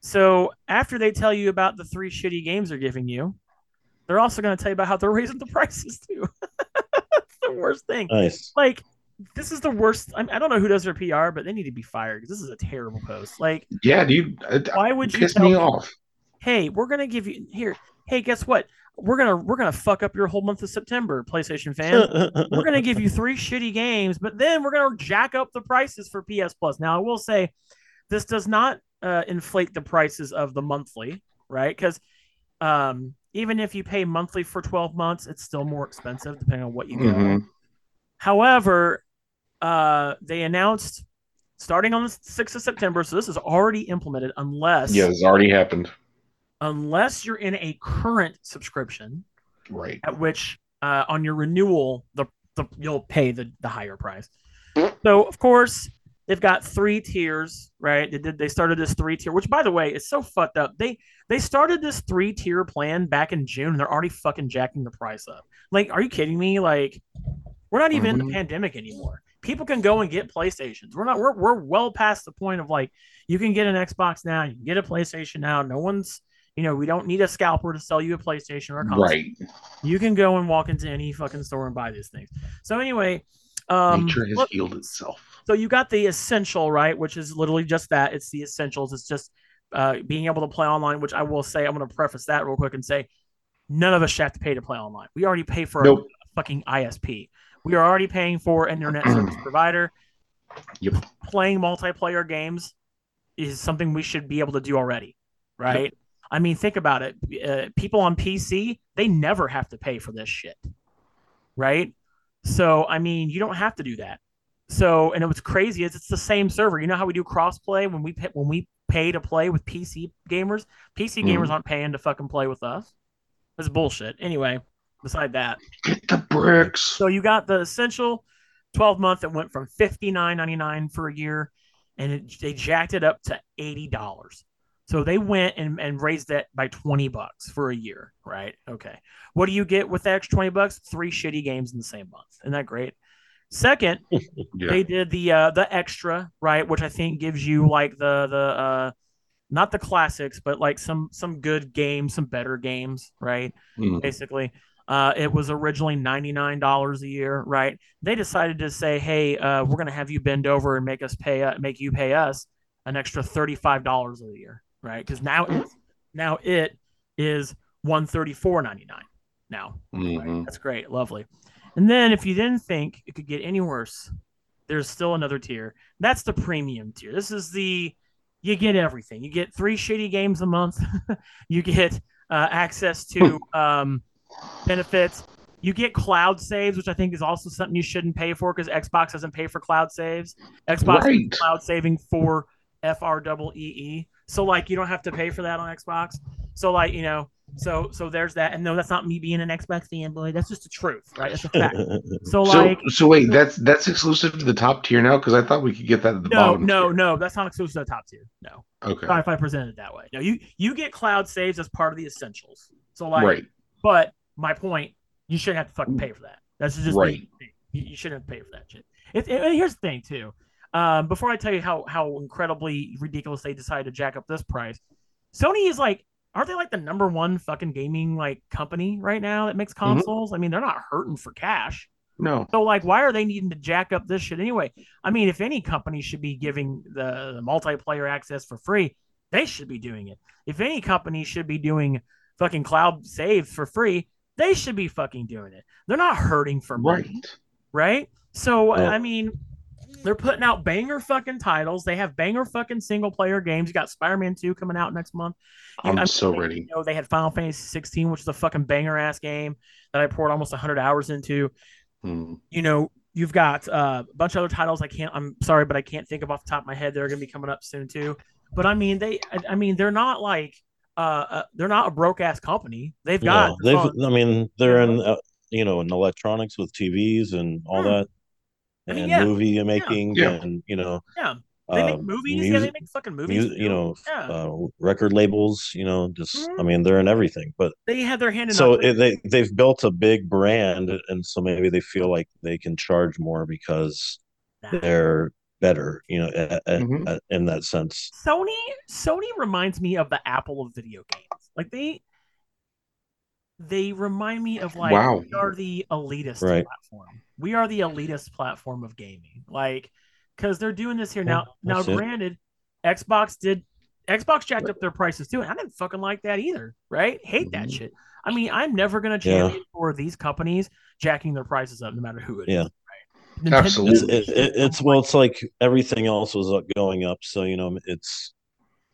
So after they tell you about the three shitty games they're giving you, they're also going to tell you about how they're raising the prices too. That's the worst thing nice. like this is the worst. I, I don't know who does their PR, but they need to be fired because this is a terrible post. Like, Yeah, dude. It why would you pissed tell me me, off. Hey, we're gonna give you here. Hey, guess what? We're gonna we're gonna fuck up your whole month of September, PlayStation fan. we're gonna give you three shitty games, but then we're gonna jack up the prices for PS Plus. Now, I will say, this does not uh, inflate the prices of the monthly, right? Because um, even if you pay monthly for twelve months, it's still more expensive depending on what you get. Mhm. However, uh, they announced starting on the 6th of September, so this is already implemented unless Yeah, it's already happened. unless you're in a current subscription Right. at which uh, on your renewal the, the you'll pay the, the higher price. So of course they've got three tiers, right? They did they started this three tier, which by the way is so fucked up. They they started this three tier plan back in June, and they're already fucking jacking the price up. Like, are you kidding me? Like, we're not even in Mhm. the pandemic anymore. People can go and get PlayStations. We're not. We're we're well past the point of like you can get an Xbox now, you can get a PlayStation now. No one's you know we don't need a scalper to sell you a PlayStation or a console Right. you can go and walk into any fucking store and buy these things. So anyway, um, Nature has look- healed itself. so you got the essential, right? Which is literally just that. It's the essentials. It's just uh, being able to play online. Which I will say, I'm going to preface that real quick and say, none of us have to pay to play online. We already pay for Nope. a fucking ISP. We are already paying for an internet service provider. Yep. Playing multiplayer games is something we should be able to do already, right? I mean, think about it. Uh, people on PC, they never have to pay for this shit, right? So, I mean, you don't have to do that. So, and it was crazy is it's the same server. You know how we do crossplay when we pay, when we pay to play with PC gamers? PC gamers Mhm. aren't paying to fucking play with us. That's bullshit. Anyway, beside that, Get the bricks. so you got the essential 12 month that went from 59.99 for a year and it, they jacked it up to $80. So they went and, and raised that by 20 bucks for a year, right? Okay. What do you get with the extra 20 bucks? Three shitty games in the same month. Isn't that great? Second, Yeah. they did the uh the extra, right, which I think gives you like the the uh not the classics, but like some some good games, some better games, right? Mhm. basically. Uh, it was originally $99 a year, right? They decided to say, hey, uh, we're going to have you bend over and make us pay, uh, make you pay us an extra $35 a year, right? Because now, it's, now it is $134.99 now. Mhm. That's great. Lovely. And then if you didn't think it could get any worse, there's still another tier. That's the premium tier. This is the you get everything. You get three shitty games a month. you get uh, access to um, benefits. You get cloud saves, which I think is also something you shouldn't pay for because Xbox doesn't pay for cloud saves. Xbox Right. is cloud saving for FREE. So like you don't have to pay for that on Xbox. So like you know So so there's that. And no, that's not me being an Xbox fanboy. That's just the truth, right? That's a fact. So So, like so wait, that's that's exclusive to the top tier now because I thought we could get that at the no, bottom. no, no, no, that's not exclusive to the top tier. No. Okay. Not if I present it that way. No, you you get cloud saves as part of the essentials. So like right. but my point, you shouldn't have to fucking pay for that. That's just Right. You, you shouldn't have to pay for that shit. It, it- and here's the thing too. Um, before I tell you how how incredibly ridiculous they decided to jack up this price, Sony is like, aren't they like the number one fucking gaming like company right now that makes Mm-hmm. consoles? I mean, they're not hurting for cash. No. So like, why are they needing to jack up this shit anyway? I mean, if any company should be giving the, the multiplayer access for free, they should be doing it. If any company should be doing fucking cloud saves for free, they should be fucking doing it. They're not hurting for money, Right. right? So Yeah. I mean, they're putting out banger fucking titles. They have banger fucking single player games. You got Spider Man Two coming out next month. You- I'm I mean, so ready. You know, they had Final Fantasy 16, which is a fucking banger ass game that I poured almost 100 hours into Hmm. you know, you've got uh, a bunch of other titles. I can't. I'm sorry, but I can't think of off the top of my head. They're going to be coming up soon too. But I mean, they. I, I mean, they're not like. Uh, uh, they're not a broke ass company. They've got. No, they've. I mean, they're in. Uh, you know, in electronics with TVs and all Hmm. that, I and mean, yeah. movie making, Yeah. and you know, yeah, they make uh, movies. yeah, music- they make fucking movies. mu- you know, yeah, uh, record labels. You know, just I Mhm. mean, they're in everything. But they have their hand in. so it, they they've built a big brand, and so maybe they feel like they can charge more because Nah. they're better. You know, a- a- Mhm. a- in that sense. Sony Sony reminds me of the Apple of video games. Like they they remind me of like Wow. we are the elitist Right. platform. We are the elitist platform of gaming. Like because they're doing this here Yeah, now. Now, that's it. granted, Xbox did Xbox jacked up their prices too, and I didn't fucking like that either. Right? Hate that Mhm. shit. I mean, I'm never gonna Yeah. champion for these companies jacking their prices up, no matter who it is. Yeah. Right? Absolutely. It's, it, it, it's well, it's like everything else was going up, so you know, it's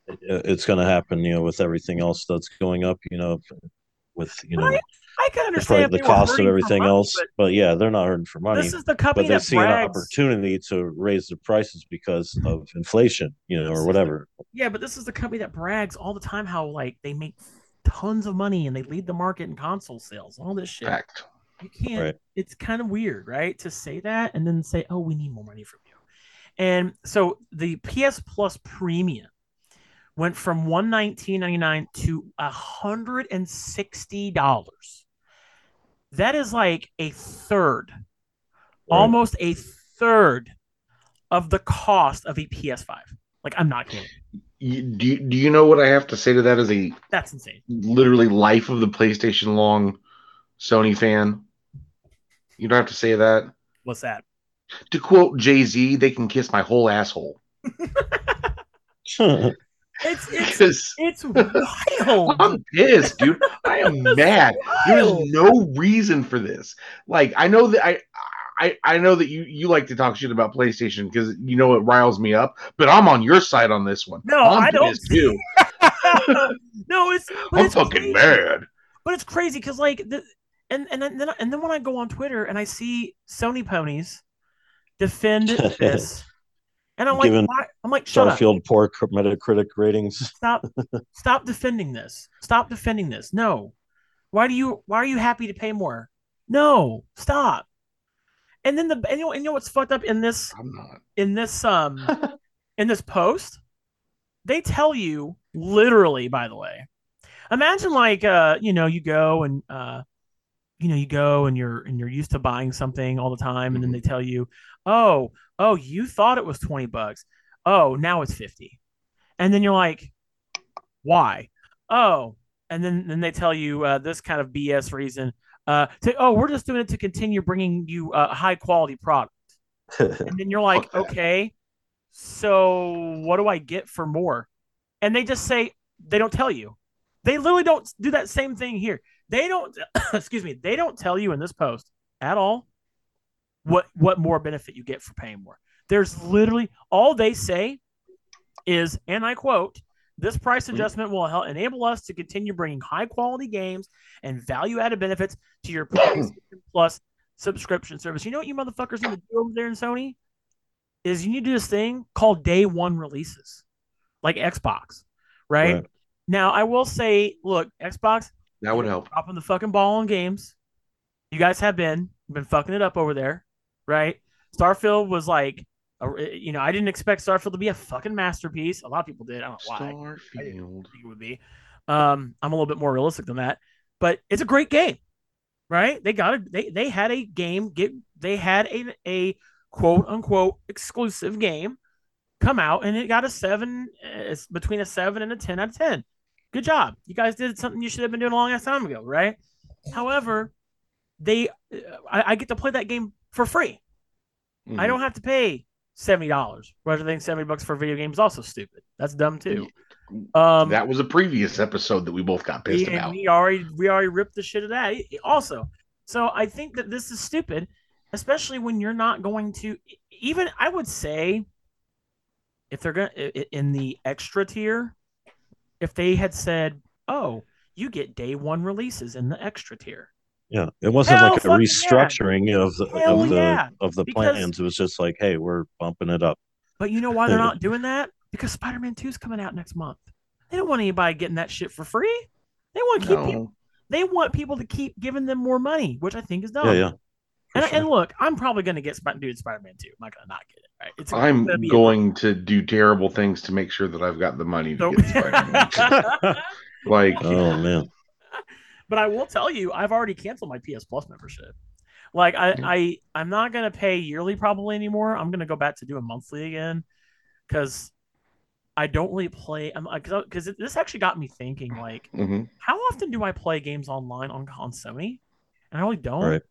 it, it's going to happen. You know, with everything else that's going up, you know, with you know Right. I can the, understand pri- the cost of hurting for everything money, else. but But yeah, they're not hurting for money. This is the company but they that see an opportunity to raise the prices because of inflation, you know, This or is whatever. Yeah, but this is the company that brags all the time how like they make tons of money and they lead the market in console sales, all this shit. Fact. You can't. Right. It's kind of weird, right, to say that and then say, "Oh, we need more money from you." And so the PS Plus Premium went from one nineteen ninety nine to hundred and sixty dollars. That is like a third, almost a third of the cost of a PS5. Like I'm not kidding. You, do, you, do you know what I have to say to that as a That's insane. literally life of the PlayStation long Sony fan? You don't have to say that. What's that? To quote Jay Z, they can kiss my whole asshole. It's it's it's wild. I'm pissed, dude. I am mad. There's no reason for this. Like, I know that I. I, I know that you, you like to talk shit about PlayStation because you know it riles me up, but I'm on your side on this one. No, I'm I don't. too. no, it's I'm it's fucking crazy. mad. But it's crazy because like the and and then and then when I go on Twitter and I see Sony ponies defend this, and I'm like, why? I'm like, shut up. Starfield poor Metacritic ratings. Stop, stop defending this. Stop defending this. No. Why do you? Why are you happy to pay more? No, stop. And then the and you know, and you know what's fucked up in this I'm not. in this um in this post they tell you literally by the way imagine like uh you know you go and uh you know you go and you're and you're used to buying something all the time and then they tell you oh oh you thought it was 20 bucks oh now it's 50 and then you're like why oh and then then they tell you uh, this kind of bs reason uh to, oh we're just doing it to continue bringing you a high quality product and then you're like, that. okay, so what do I get for more? And they just say they don't tell you. They literally don't do that same thing here. They don't excuse me, they don't tell you in this post at all what what more benefit you get for paying more. There's literally all they say is, and I quote, this price mm-hmm. adjustment will help enable us to continue bringing high quality games and value added benefits to your PlayStation Plus subscription service. You know what you motherfuckers need to do over there in Sony? Is you need to do this thing called day one releases, like Xbox, right? Right. Now, I will say, look, Xbox, That would help. dropping the fucking ball on games. You guys have been been fucking it up over there, right? Starfield was like, a, eh, you know, I didn't expect Starfield to be a fucking masterpiece. A lot of people did. I don't know why. Starfield. it would be. Um, I'm a little bit more realistic than that, but it's a great game, right? They got it. They they had a game. Get they had a a quote unquote exclusive game come out, and it got a seven. Eh, it's between a seven and a ten out of ten. Good job. You guys did something you should have been doing a long ass time ago, right? However, they eh, I, I get to play that game for free. Mm-hmm. I don't have to pay seventy dollars. Which than seventy bucks for a video game is also stupid. That's dumb too. Um, that was a previous episode that we both got pissed about. we already we already ripped the shit of that also. So I think that this is stupid, especially when you're not going to even I would say if they're gonna in the extra tier, if they had said, "Oh, you get day one releases in the extra tier," Yeah, it wasn't Hell like a fucking yeah. restructuring of the Hell of the yeah. of the Because- plans. It was just like, hey, we're bumping it up. But you know why they're not doing that? Because Spider-Man 2 is coming out next month. They don't want anybody getting that shit for free. They want to keep No. people, they want people to keep giving them more money, which I think is dumb. Yeah, yeah. And, sure. and look, I'm probably going to get Sp- dude Spider-Man 2. I'm not going to not get it. Right? It's I'm gonna a- going to do terrible things to make sure that I've got the money to So- get Spider-Man. like, oh man, but I will tell you, I've already canceled my PS Plus membership. Like I, I I'm not gonna pay yearly probably anymore. I'm gonna go back to doing monthly again because I don't really play. I'm because this actually got me thinking. Like, mhm. how often do I play games online on on Sony? And I really don't. Right.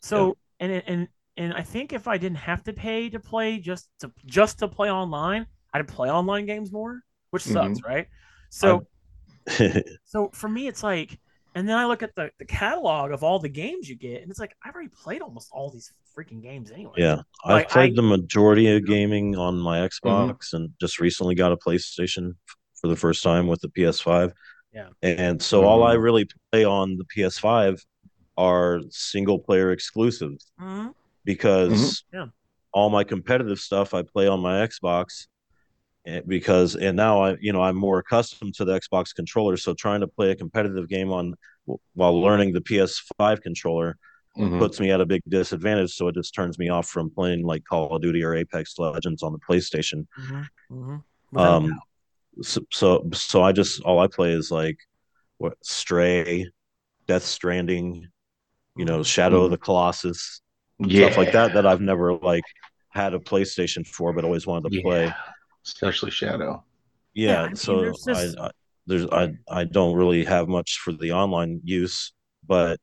So and and and I think if I didn't have to pay to play just to just to play online, I'd play online games more, which sucks, right? So so for me, it's like, and then I look at the, the catalog of all the games you get, and it's like I've already played almost all these freaking games anyway. yeah. Like, I've played I- Mm-hmm. the majority of gaming on my Xbox, and just recently got a PlayStation for the first time with the PS5. Yeah. And so all Mm. I really play on the PS5 are single player exclusives. Mhm. because Yeah. all my competitive stuff I play on my Xbox and because and now I you know I'm more accustomed to the Xbox controller so trying to play a competitive game on while learning the PS5 controller Mhm. puts me at a big disadvantage so it just turns me off from playing like Call of Duty or Apex Legends on the PlayStation Mhm. Mhm. Um so, so so I just all I play is like what Stray Death Stranding you know Shadow of the Colossus yeah, stuff like that that I've never like had a PlayStation for, but always wanted to Yeah. play. Especially Shadow. Yeah, Yeah, I mean, so there's just- I, I there's I I don't really have much for the online use, but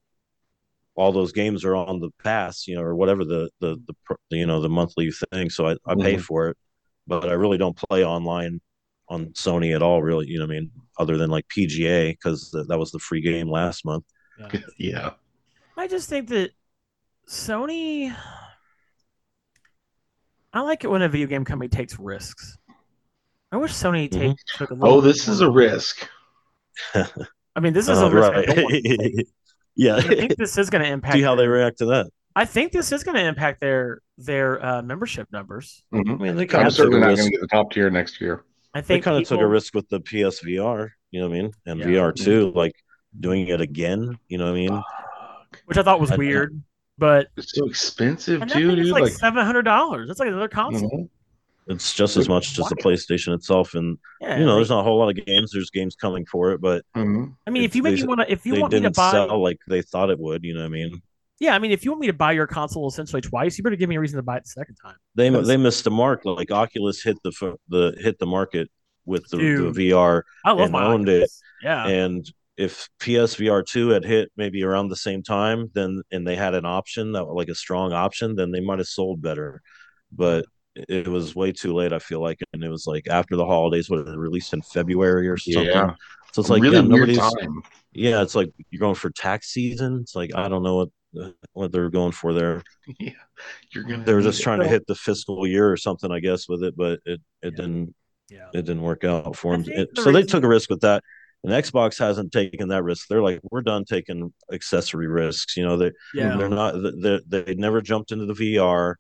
all those games are on the pass, you know, or whatever the the the you know the monthly thing. So I, I pay Mhm. for it, but I really don't play online on Sony at all. Really, you know, what I mean, other than like PGA because that was the free game last month. Yeah. yeah, I just think that Sony. I like it when a video game company takes risks. I wish Sony take, took a little. oh, this is a risk. I mean, this is Uh, a risk. I right. don't take. yeah. I think this is going to impact. See how they react to that. I think this is going to impact their their uh, membership numbers. Mhm. I mean, they kind I'm of certainly not going to get the top tier next year. I they think kind of took a risk with the PSVR, you know what I mean, and Yeah. VR too, like doing it again, you know what I mean. Which I thought was I- weird, but It's so expensive too, thing dude. like, Like, seven hundred dollars. That's like another console. mhm. It's just as much as the PlayStation itself, and Yeah, you know, like- there's not a whole lot of games. There's games coming for it, but Mhm. I mean, if it's- you maybe they- want to, if you they want me to buy, sell like they thought it would. You know what I mean? yeah, I mean, if you want me to buy your console essentially twice, you better give me a reason to buy it the second time. They they missed the mark. Like Oculus hit the the hit the market with the, the VR, I love And my owned Oculus. Yeah, and if PSVR two had hit maybe around the same time, then and they had an option that like a strong option, then they might have sold better. But it was way too late. I feel like, and it was like after the holidays, what it released in February or something. Yeah. So it's like really yeah, weird nobody's. time. Yeah, it's like you're going for tax season. It's like I don't know what uh, what they're going for there. Yeah, you're gonna. They were need just it. trying to hit the fiscal year or something, I guess, with it, but it it Yeah. didn't yeah. it didn't work out for them. It- the so they took a risk with that. And Xbox hasn't taken that risk. They're like, we're done taking accessory risks. You know, they Yeah. they're not they they never jumped into the VR.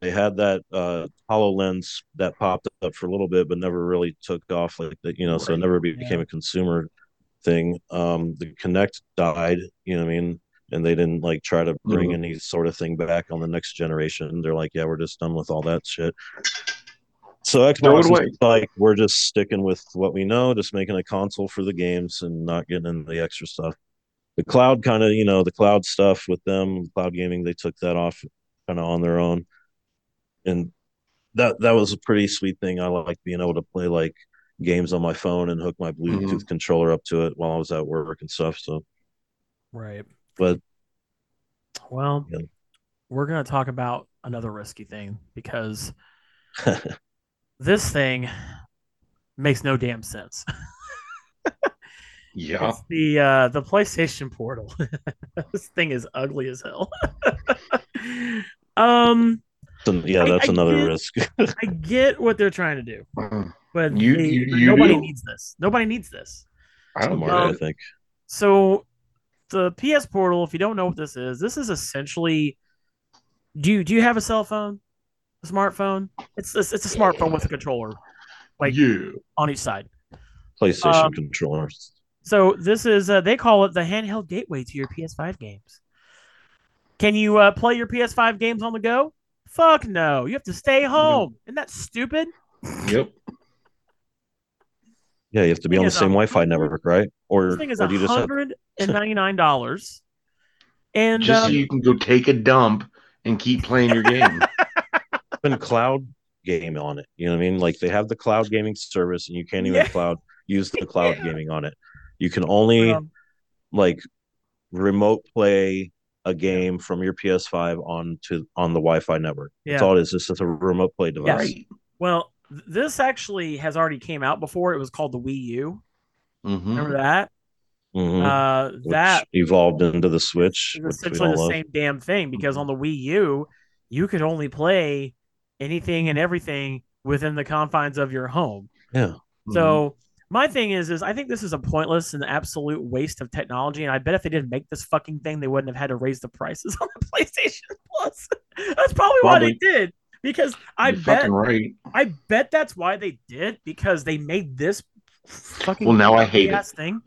They had that uh HoloLens that popped up for a little bit, but never really took off like that. You know, so it never be- became Yeah. a consumer thing. Um, the Kinect died, you know what I mean? And they didn't like try to bring Mhm. any sort of thing back on the next generation. They're like, yeah, we're just done with all that shit. So Xbox is like we're just sticking with what we know, just making a console for the games and not getting into the extra stuff. The cloud kind of, you know, the cloud stuff with them, cloud gaming, they took that off kind of on their own, and that that was a pretty sweet thing. I like being able to play like games on my phone and hook my Bluetooth Mhm. controller up to it while I was at work and stuff. So, Right. but Well, Yeah. we're going to talk about another risky thing because this thing makes no damn sense. Yeah. It's the uh, the PlayStation Portal. this thing is ugly as hell. um, yeah, that's I another get- risk. I get what they're trying to do, but You- they- you- you nobody do? needs this. Nobody needs this. I don't Smart, get I think. So the PS Portal, if you don't know what this is, this is essentially do you do you have a cell phone? A smartphone? It's it's, it's a smartphone with a controller like yeah. on each side. PlayStation Um, controllers. So this is uh, they call it the handheld gateway to your PS5 games. Can you uh, play your PS5 games on the go? Fuck no. You have to stay home. Isn't that stupid? Yep. Yeah, you have to be on the same um, Wi-Fi network, right? Or, This thing is or do you just have hundred and ninety nine dollars. And Just um, so you can go take a dump and keep playing your game. been cloud game on it? You know what I mean? Like they have the cloud gaming service, and you can't even Yeah. cloud use the cloud Yeah. gaming on it. You can only um, like remote play a game from your PS5 on to on the Wi-Fi network. That's all it is. It's just a remote play device. right. well, th- this actually has already came out before. It was called the Wii U. Mhm. Remember that? Mhm. Uh, Which that evolved into the Switch, which essentially the love. same damn thing because on the Wii U, you could only play anything and everything within the confines of your home. Yeah. Mm-hmm. So my thing is, is I think this is a pointless and absolute waste of technology. And I bet if they didn't make this fucking thing, they wouldn't have had to raise the prices on the PlayStation Plus. that's probably why they did. Because I You're bet, right. I bet that's why they did because they made this fucking Well, now I hate it. thing.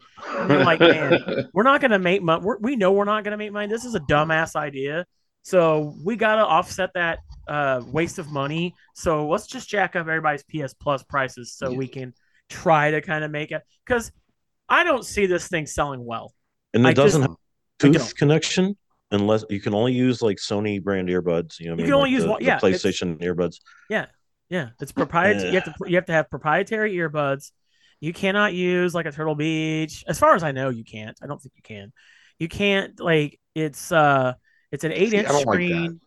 They're like, man, we're not gonna make money. We know we're not gonna make money. This is a dumbass idea. So we gotta offset that uh, waste of money. So let's just jack up everybody's PS Plus prices so we can try to kind of make it. Because I don't see this thing selling well. and it I doesn't just- have I tooth connection unless you can only use like Sony brand earbuds. You know, what I You mean? can only Like use the, one- the yeah, it's- PlayStation earbuds. Yeah, yeah, it's proprietary. You have to you have to have proprietary earbuds. You cannot use like a Turtle Beach. As far as I know, you can't. I don't think you can. You can't like it's uh it's an eight See, inch I don't like that. screen.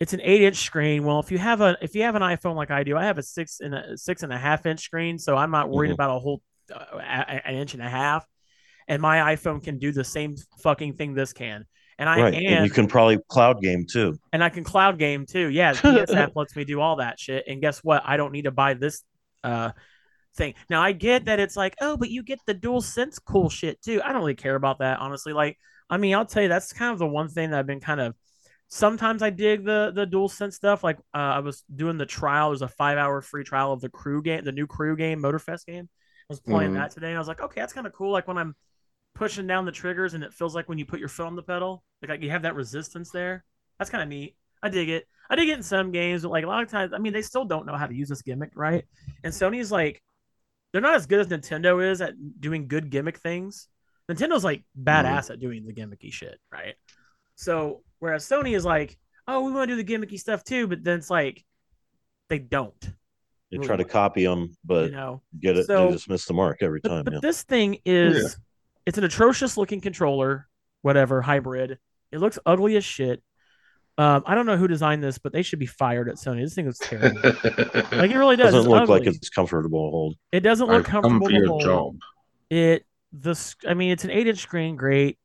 It's an eight inch screen. Well, if you have a if you have an iPhone like I do, I have a six and a six and a half inch screen, so I'm not worried Mhm. about a whole uh, an inch and a half. And my iPhone can do the same fucking thing this can. And I right. and, And you can probably cloud game too. and I can cloud game too. Yeah, the PS app lets me do all that shit. And guess what? I don't need to buy this uh thing. Now I get that it's like, oh, but you get the DualSense cool shit too. I don't really care about that, honestly. Like, I mean, I'll tell you that's kind of the one thing that I've been kind of sometimes I dig the the DualSense stuff. Like uh, I was doing the trial, there's a five hour free trial of the crew game, the new crew game, Motorfest game. I was playing Mhm. that today and I was like, okay, that's kind of cool. Like when I'm pushing down the triggers and it feels like when you put your foot on the pedal, like, like you have that resistance there. That's kind of neat. I dig it. I dig it in some games, but like a lot of times, I mean, they still don't know how to use this gimmick, right? And Sony's like, they're not as good as Nintendo is at doing good gimmick things. Nintendo's like badass at doing the gimmicky shit, right? So whereas Sony is like, oh, we want to do the gimmicky stuff too, but then it's like they don't, They Really try to copy them, but you know. get it. So- they just miss the mark every But, time. but yeah. this thing is it's an atrocious looking controller, whatever, hybrid. It looks ugly as shit. Um, I don't know who designed this, but they should be fired at Sony. This thing is terrible. like it really does. doesn't It's look like it's comfortable to hold. It doesn't look I've comfortable for to hold. job. It the I mean, it's an eight inch screen, great.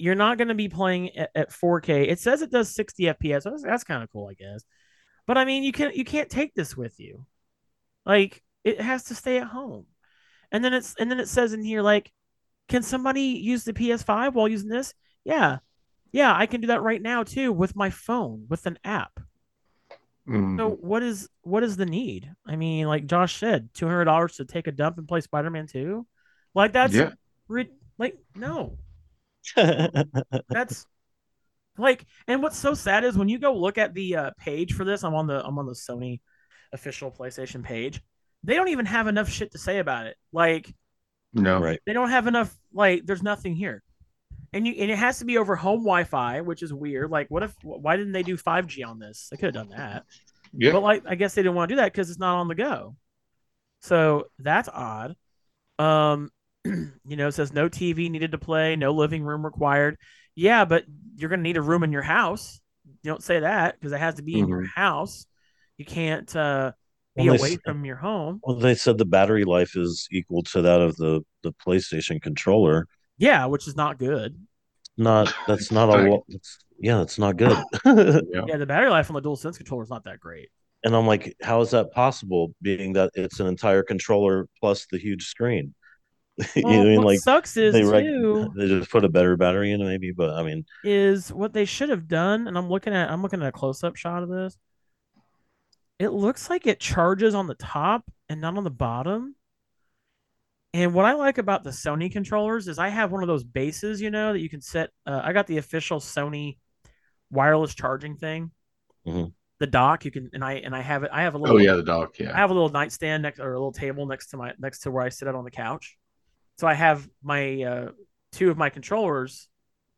You're not going to be playing at, at 4K. It says it does 60 FPS. So that's, that's kind of cool, I guess. But I mean, you can't you can't take this with you. Like it has to stay at home. And then it's and then it says in here like, can somebody use the PS5 while using this? Yeah, yeah, I can do that right now too with my phone with an app. Mm. So what is what is the need? I mean, like Josh said, two hundred dollars to take a dump and play Spider Man Two, like that's yeah, like no, that's like, and what's so sad is when you go look at the uh, page for this. I'm on the I'm on the Sony official PlayStation page. They don't even have enough shit to say about it. Like, No. right. they don't have enough. Like, there's nothing here, and you and it has to be over home Wi-Fi, which is weird. Like, what if? Why didn't they do 5G on this? They could have done that. Yeah. But like, I guess they didn't want to do that because it's not on the go. So that's odd. Um, you know, it says no TV needed to play, no living room required. Yeah, but you're gonna need a room in your house. You don't say that because it has to be in your house. You can't uh, be Well, away s- from your home. Well, they said the battery life is equal to that of the the PlayStation controller. Yeah, which is not good. Not that's not a lot. That's, yeah, that's not good. Yeah. Yeah, the battery life on the DualSense controller is not that great. and I'm like, how is that possible? Being that it's an entire controller plus the huge screen. you Well, know what I mean? what Like sucks is they reg- too they just put a better battery in maybe. But I mean, is what they should have done, and I'm looking at I'm looking at a close up shot of this. It looks like it charges on the top and not on the bottom. And what I like about the Sony controllers is I have one of those bases, you know, that you can set. Uh, I got the official Sony wireless charging thing, Mhm. the dock. You can and I and I have it. I have a little. Oh yeah, the dock. Yeah. I have a little nightstand next or a little table next to my next to where I sit out on the couch. So I have my uh, two of my controllers,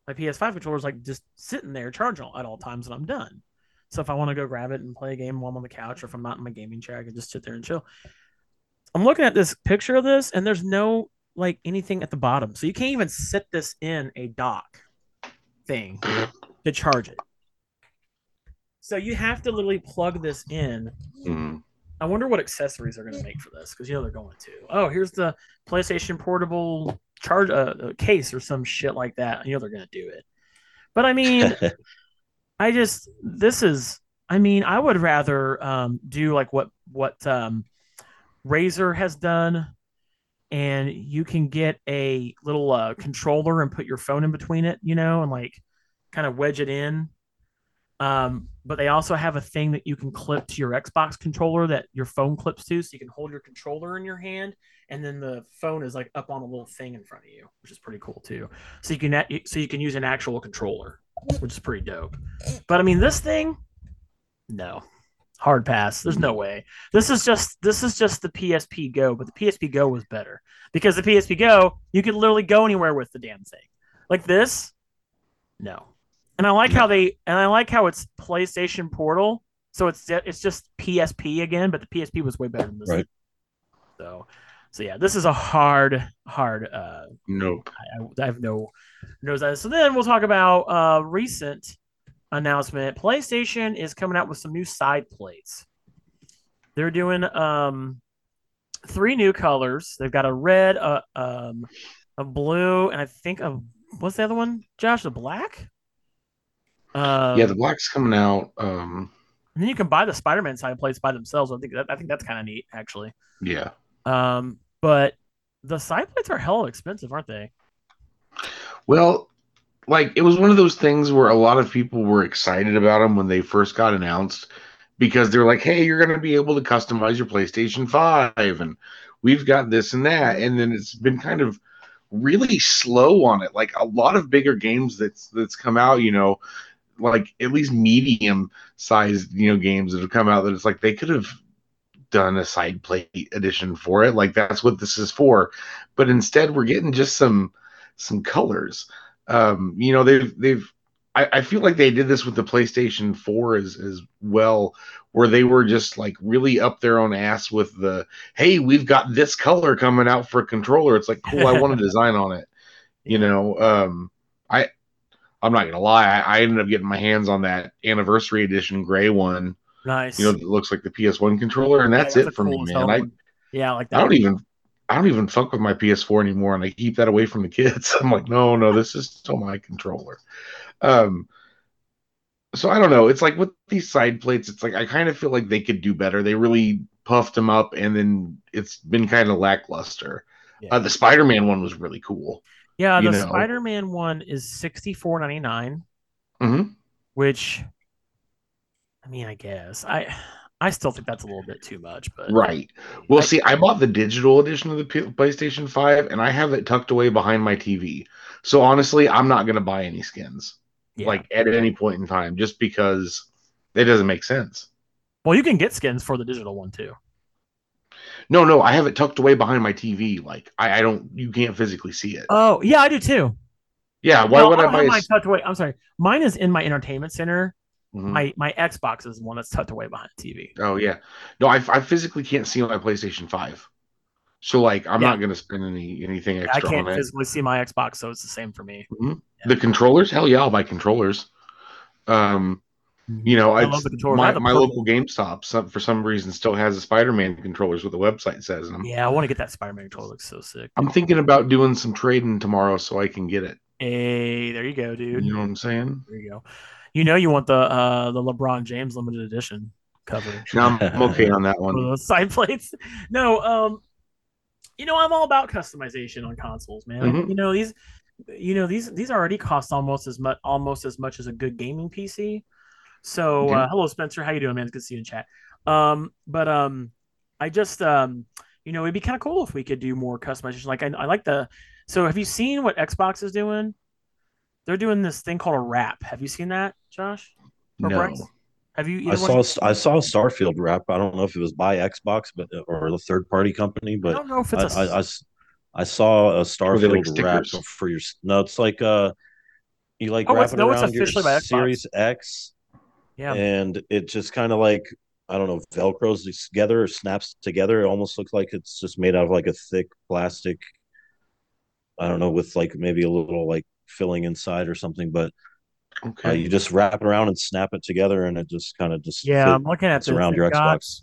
my PS5 controllers, like just sitting there charging at all times, and I'm done. So if I want to go grab it and play a game while I'm on the couch, or if I'm not in my gaming chair, I can just sit there and chill. I'm looking at this picture of this, and there's no like anything at the bottom, so you can't even sit this in a dock thing to charge it. So you have to literally plug this in Mhm. I wonder what accessories they're going to make for this because you know they're going to. Oh, here's the PlayStation Portable charge uh, uh, case or some shit like that. You know they're going to do it. But I mean, I just this is. I mean, I would rather um, do like what what um, Razer has done, and you can get a little uh, controller and put your phone in between it, you know, and like kind of wedge it in. Um, but they also have a thing that you can clip to your Xbox controller that your phone clips to, so you can hold your controller in your hand, and then the phone is like up on a little thing in front of you, which is pretty cool too. So you can so you can use an actual controller, which is pretty dope. But I mean, this thing, no, hard pass. There's no way. This is just this is just the PSP Go, but the PSP Go was better because the PSP Go you could literally go anywhere with the damn thing. Like this, no. And I like how they and I like how it's PlayStation Portal, so it's it's just PSP again, but the PSP was way better than this. Right. So, so yeah, this is a hard, hard. Uh, Nope. I, I have no knows that. So then we'll talk about uh recent announcement. PlayStation is coming out with some new side plates. They're doing um three new colors. They've got a red, a um, a blue, and I think a what's the other one? Josh, the black. Um, yeah, the black's coming out. Um, and then you can buy the Spider-Man side plates by themselves. I think that I think that's kind of neat, actually. yeah. Um, but the side plates are hella expensive, aren't they? Well, like it was one of those things where a lot of people were excited about them when they first got announced because they're like, "Hey, you're going to be able to customize your PlayStation 5 and we've got this and that." And then it's been kind of really slow on it. Like a lot of bigger games that's that's come out, you know, like at least medium sized, you know, games that have come out that it's like they could have done a side plate edition for it. Like that's what this is for. But instead we're getting just some some colors. Um, you know, they've they've I, I feel like they did this with the PlayStation 4 as as well, where they were just like really up their own ass with the hey, we've got this color coming out for a controller. It's like cool, I want a design on it. You know, um I'm not gonna lie, I, I ended up getting my hands on that anniversary edition gray one, Nice. you know, it looks like the PS1 controller, and Yeah, that's it for me, cool man. I yeah, like that. I don't even I don't even fuck with my PS4 anymore, and I keep that away from the kids. I'm like, no, no, this is still my controller. Um, so I don't know. It's like with these side plates, it's like I kind of feel like they could do better. They really puffed them up, and then it's been kind of lackluster. Yeah. Uh, the Spider-Man one was really cool. Yeah, the. Spider-Man one is sixty four ninety nine, Mhm. which I mean, I guess I I still think that's a little bit too much, but Right. Well, I- see, I bought the digital edition of the PlayStation 5 and I have it tucked away behind my TV. So honestly, I'm not going to buy any skins yeah. like at any point in time just because it doesn't make sense. well, you can get skins for the digital one too. No, no, I have it tucked away behind my TV. Like I, I don't, you can't physically see it. Oh yeah, I do too. yeah. Why No, would I don't buy? mine tucked away? I'm sorry, mine is in my entertainment center. Mhm. My my Xbox is the one that's tucked away behind the TV. Oh yeah. No, I, I physically can't see my PlayStation 5. So like, I'm Yeah. not going to spend any anything I extra I can't physically see my Xbox, so it's the same for me. The controllers, hell yeah, I'll buy controllers. Um, you know, I love the controllers. I My, my local GameStop, some, for some reason, still has the Spider-Man controllers What the website says in them. Yeah, I want to get that Spider-Man controller. Looks so sick. I'm thinking about doing some trading tomorrow so I can get it. Hey, there you go, dude. You know what I'm saying? There you go. You know you want the uh the LeBron James limited edition cover Now I'm okay on that one. those side plates. No, um, you know I'm all about customization on consoles, man. Mhm. You know these, you know these these already cost almost as much almost as much as a good gaming PC. So Okay. uh, hello Spencer, how you doing, man? It's good to see you in chat. Um, but um, I just um, you know it'd be kind of cool if we could do more customization. Like I, I like the. So have you seen what Xbox is doing? They're doing this thing called a wrap. Have you seen that, Josh? Or No. Bryce? Have you? I either one- saw I saw a Starfield wrap. I don't know if it was by Xbox, but or the third party company, I but don't know if I, it's a. I, I s- I saw a Starfield like wrap for your. No, it's like uh, you like Oh, wrap it's- it no, it's around your officially by Xbox. Series X, yeah. and it just kind of like I don't know, velcros together or snaps together. It almost looks like it's just made out of like a thick plastic. I don't know, with like maybe a little like filling inside or something, but uh, Okay. you just wrap it around and snap it together, and it just kind of just Yeah, fit- I'm looking at fits this. around your They've got Xbox.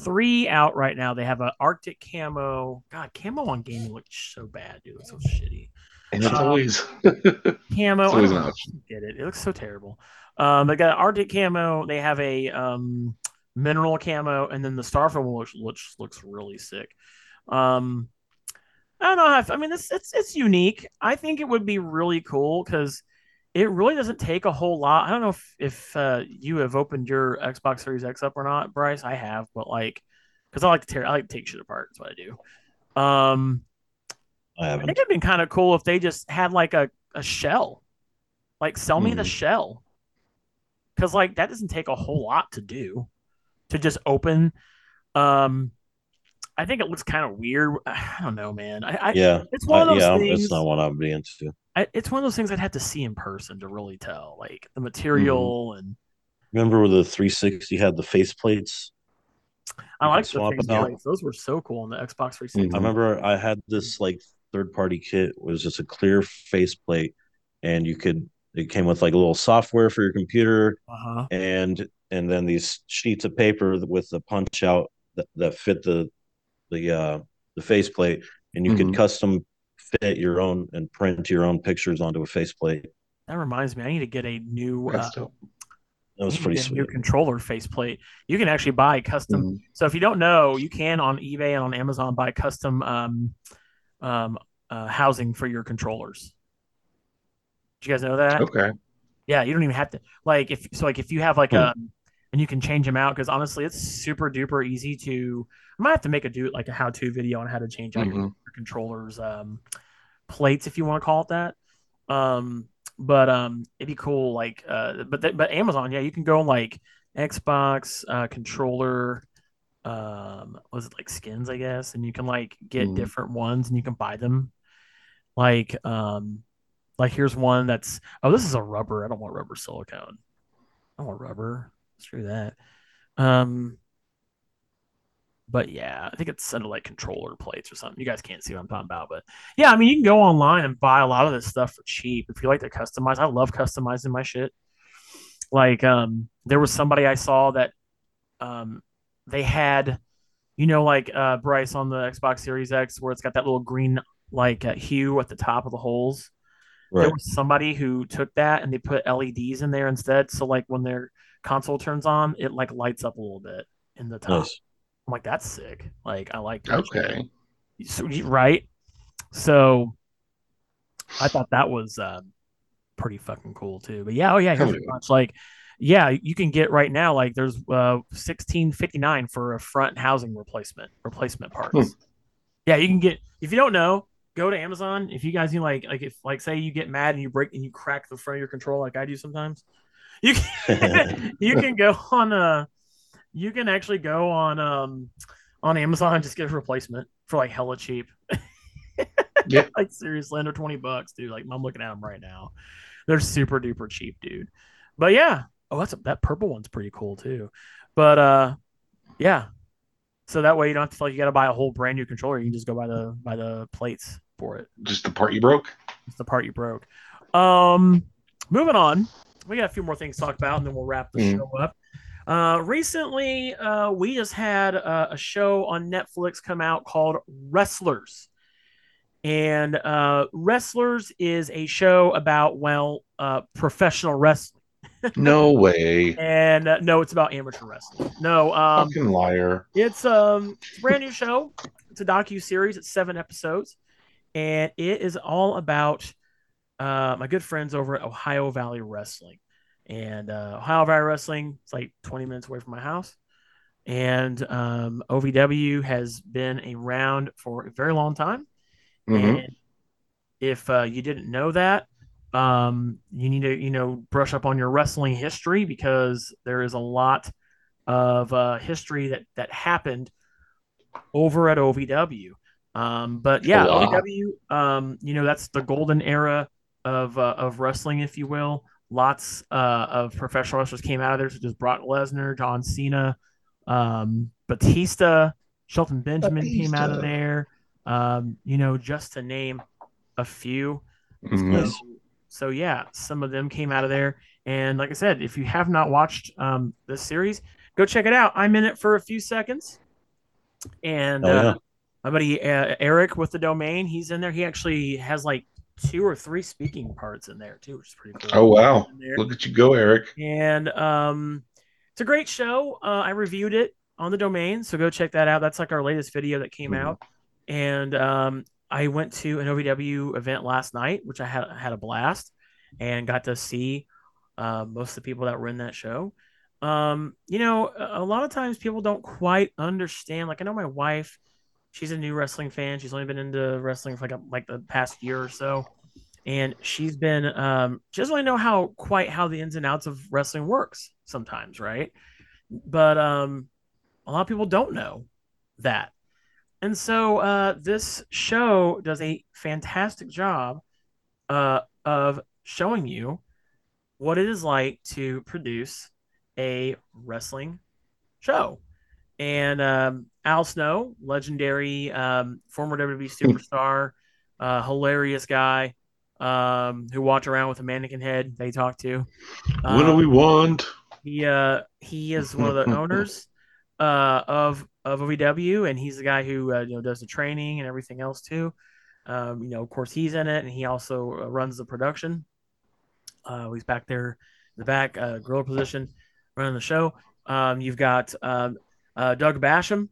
Three out right now. They have a Arctic camo. God, camo on gaming looks so bad, dude. It's so shitty. and it's um, always Camo. It's I always an option. get it. It looks so terrible. Um, they got Arctic camo. They have a um mineral camo, and then the Starfield one looks looks looks really sick. Um, I don't know. How, I mean, it's it's it's unique. I think it would be really cool because it really doesn't take a whole lot. I don't know if if uh, you have opened your Xbox Series X up or not, Bryce. I have, but like, because I like to tear, I like to take shit apart. That's what I do. Um, I I haven't. think it'd been kind of cool if they just had like a, a shell. Like sell me the Mhm. shell. Cause like that doesn't take a whole lot to do. To just open. Um I think it looks kind of weird. I don't know, man. I, I Yeah, it's one of I- those yeah, things. it's not what I'm being into. I, it's one of those things I'd have to see in person to really tell. Like the material Mm-hmm. and Remember where the 360 had the face plates? I like the face plates. Those were so cool on the Xbox 360. Mhm. I remember I had this like third party kit it was just a clear face plate, and you could it came with like a little software for your computer Uh-huh. and and then these sheets of paper with the punch out that, that fit the the uh the faceplate and you Mhm. could custom fit your own and print your own pictures onto a faceplate. That reminds me, I need to get a new uh, That was pretty get a new controller faceplate. You can actually buy custom. Mhm. So if you don't know, you can on eBay and on Amazon buy custom um, um, uh, housing for your controllers. Did you guys know that? Okay. Yeah, you don't even have to like if so like if you have like Hmm. a and you can change them out because honestly, it's super duper easy to. I might have to make a do like a how to video on how to change out your, Mhm. your controllers um, plates if you want to call it that. Um, but um, it'd be cool like uh, but th- but Amazon, yeah, you can go on like Xbox uh, controller. Um, was it like skins? I guess, and you can like get Mhm. different ones and you can buy them. Like um, like here's one that's oh this is a rubber. I don't want rubber silicone. I don't want rubber. Screw that. Um, but yeah, I think it's under like controller plates or something. You guys can't see what I'm talking about, but yeah, I mean you can go online and buy a lot of this stuff for cheap if you like to customize. I love customizing my shit. Like um, there was somebody I saw that um, they had, you know, like uh, Bryce on the Xbox Series X, where it's got that little green like uh, hue at the top of the holes there was somebody who took that and they put LEDs in there instead. So like when their console turns on, it like lights up a little bit in the top. Nice. I'm like, that's sick. Like I like that. Okay. So, right. So I thought that was uh, pretty fucking cool too. But yeah, oh yeah, here's a yeah. bunch. Like yeah, you can get right now like there's uh sixteen fifty nine for a front housing replacement replacement parts. Hmm. Yeah, you can get if you don't know, go to Amazon. If you guys need like like if like say you get mad and you break and you crack the front of your control like I do sometimes, you can you can go on uh you can actually go on um on Amazon and just get a replacement for like hella cheap. Yeah. like seriously under 20 bucks, dude. Like I'm looking at them right now. They're super duper cheap, dude. But yeah. Oh, that's a, that purple one's pretty cool too. But uh yeah. So that way you don't have to feel like you gotta buy a whole brand new controller. You can just go by the by the plates for it. Just the part you broke. It's the part you broke. Um moving on. We got a few more things to talk about and then we'll wrap the Mhm. show up. Uh, recently, uh, we just had uh, a show on Netflix come out called Wrestlers. And uh, Wrestlers is a show about, well, uh, professional wrestling. No way. And uh, no, it's about amateur wrestling. No, um, Fucking liar. it's um it's a brand new show. It's a docu series. It's seven episodes, and it is all about uh my good friends over at Ohio Valley Wrestling. And uh, Ohio Valley Wrestling. It's like 20 minutes away from my house. And um, OVW has been around for a very long time. Mhm. And if uh, you didn't know that, um, you need to, you know, brush up on your wrestling history because there is a lot of uh, history that that happened over at OVW. Um, but yeah, A. OVW, um, you know, that's the golden era of uh, of wrestling, if you will. Lots uh, of professional wrestlers came out of there, such as Brock Lesnar, John Cena, um, Batista, Shelton Benjamin came out of there. Um, you know, just to name a few. Mhm. So, so yeah, some of them came out of there. And like I said, if you have not watched um, this series, go check it out. I'm in it for a few seconds, and Oh, yeah. uh, my buddy uh, Eric with the domain, he's in there. He actually has like two or three speaking parts in there too, which is pretty cool. Oh wow. Look at you go, Eric. And um, it's a great show. Uh, I reviewed it on the domain, so go check that out. That's like our latest video that came Mhm. out. And um, I went to an OVW event last night, which I had had a blast, and got to see uh, most of the people that were in that show. Um, you know, a lot of times people don't quite understand. Like I know my wife, she's a new wrestling fan. She's only been into wrestling for like a, like the past year or so, and she's been um, she doesn't really know how quite how the ins and outs of wrestling works sometimes, right? But um, a lot of people don't know that, and so uh, this show does a fantastic job uh, of showing you what it is like to produce a wrestling show. And um, Al Snow, legendary um, former WWE superstar, uh, hilarious guy um, who walked around with a mannequin head they talked to. what do Um, we want? he uh he is one of the owners uh of of OVW and he's the guy who uh, you know does the training and everything else too. Um, you know, of course he's in it and he also uh, runs the production. Uh, he's back there in the back uh, gorilla position running the show. Um, you've got um, uh, Doug Basham,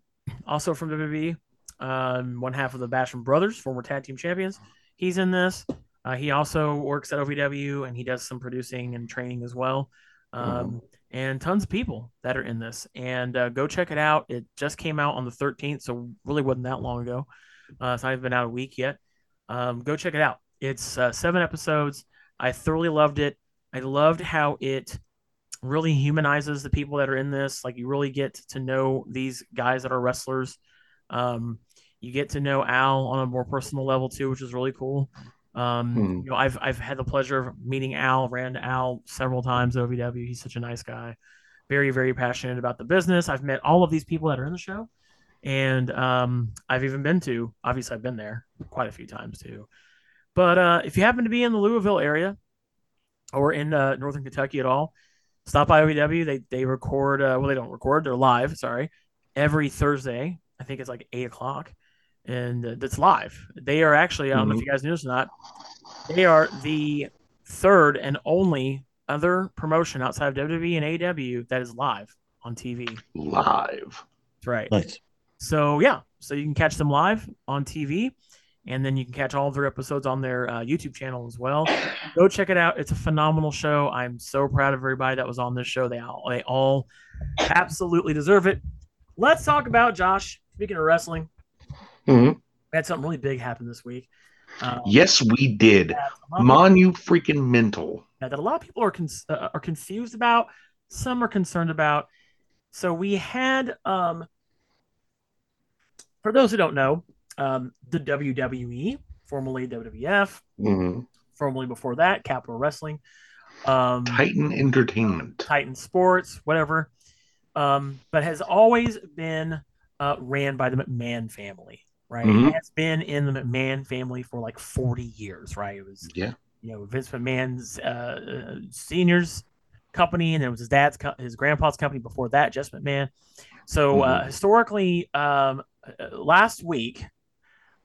also from WWE, um, one half of the Basham brothers, former tag team champions. He's in this. Uh, he also works at OVW and he does some producing and training as well. Um, and tons of people that are in this. And uh, go check it out. It just came out on the 13th, so really wasn't that long ago. Uh, it's not even been out a week yet. Um, go check it out. It's uh, seven episodes. I thoroughly loved it. I loved how it really humanizes the people that are in this. Like you really get to know these guys that are wrestlers. Um, you get to know Al on a more personal level too, which is really cool. Um, Hmm. you know, I've I've had the pleasure of meeting Al, ran Al several times at OVW. He's such a nice guy, very very passionate about the business. I've met all of these people that are in the show, and um, I've even been to. Obviously, I've been there quite a few times too. But uh, if you happen to be in the Louisville area or in uh, Northern Kentucky at all, stop by OVW. They they record. Uh, well, they don't record. They're live. Sorry, every Thursday. I think it's like eight o'clock, and uh, that's live. They are actually. I don't know if you guys knew this or not. They are the third and only other promotion outside of WWE and AW that is live on TV. Live. That's right. Nice. So yeah, so you can catch them live on TV, and then you can catch all of their episodes on their uh, YouTube channel as well. Go check it out. It's a phenomenal show. I'm so proud of everybody that was on this show. They all they all absolutely deserve it. Let's talk about Josh. Speaking of wrestling, Mhm. we had something really big happen this week. Um, Yes, we did. that a lot of Mon, you freaking mental. that that a lot of people are con- uh, are confused about. Some are concerned about. So we had, um, for those who don't know, um, the WWE, formerly WWF, Mhm. formerly before that, Capitol Wrestling, um, Titan Entertainment. Titan Sports, whatever, um, but has always been uh, ran by the McMahon family, right? Mhm. It has been in the McMahon family for like 40 years, right? It was Yeah. you know Vince McMahon's uh, uh, seniors company, and it was his dad's co- his grandpa's company before that, Jess McMahon. So uh, historically, um, uh, last week,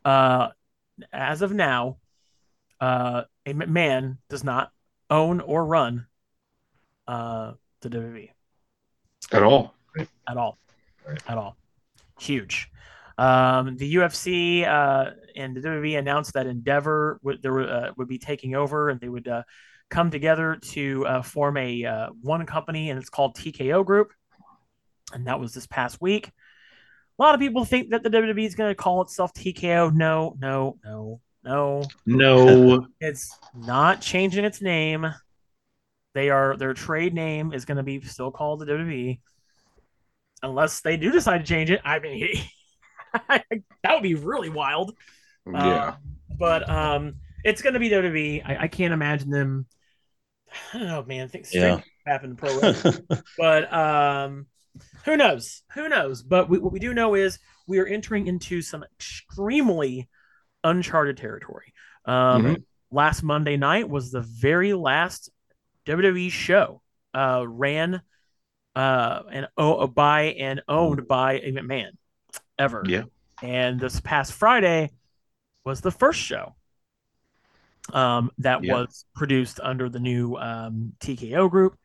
uh, as of now, uh, a man does not own or run uh, the WWE At all. at all, at all. Huge. Um, the UFC uh, and the WWE announced that Endeavor would there uh, would be taking over, and they would uh, come together to uh, form a uh, one company, and it's called TKO Group. And that was this past week. A lot of people think that the WWE is going to call itself TKO. No, no, no, no. No. It's not changing its name. They are their trade name is going to be still called the WWE, unless they do decide to change it. I mean, that would be really wild. yeah. Um, but um, it's going to be WWE. I, I can't imagine them. I don't know, man. Things Yeah. happen in pro wrestling, but um, who knows? Who knows? But we, what we do know is we are entering into some extremely uncharted territory. Um, Mhm. Last Monday night was the very last WWE show uh, ran uh, and oh, by and owned by a McMahon ever. Yeah. And this past Friday was the first show um, that Yeah. was produced under the new um, TKO group.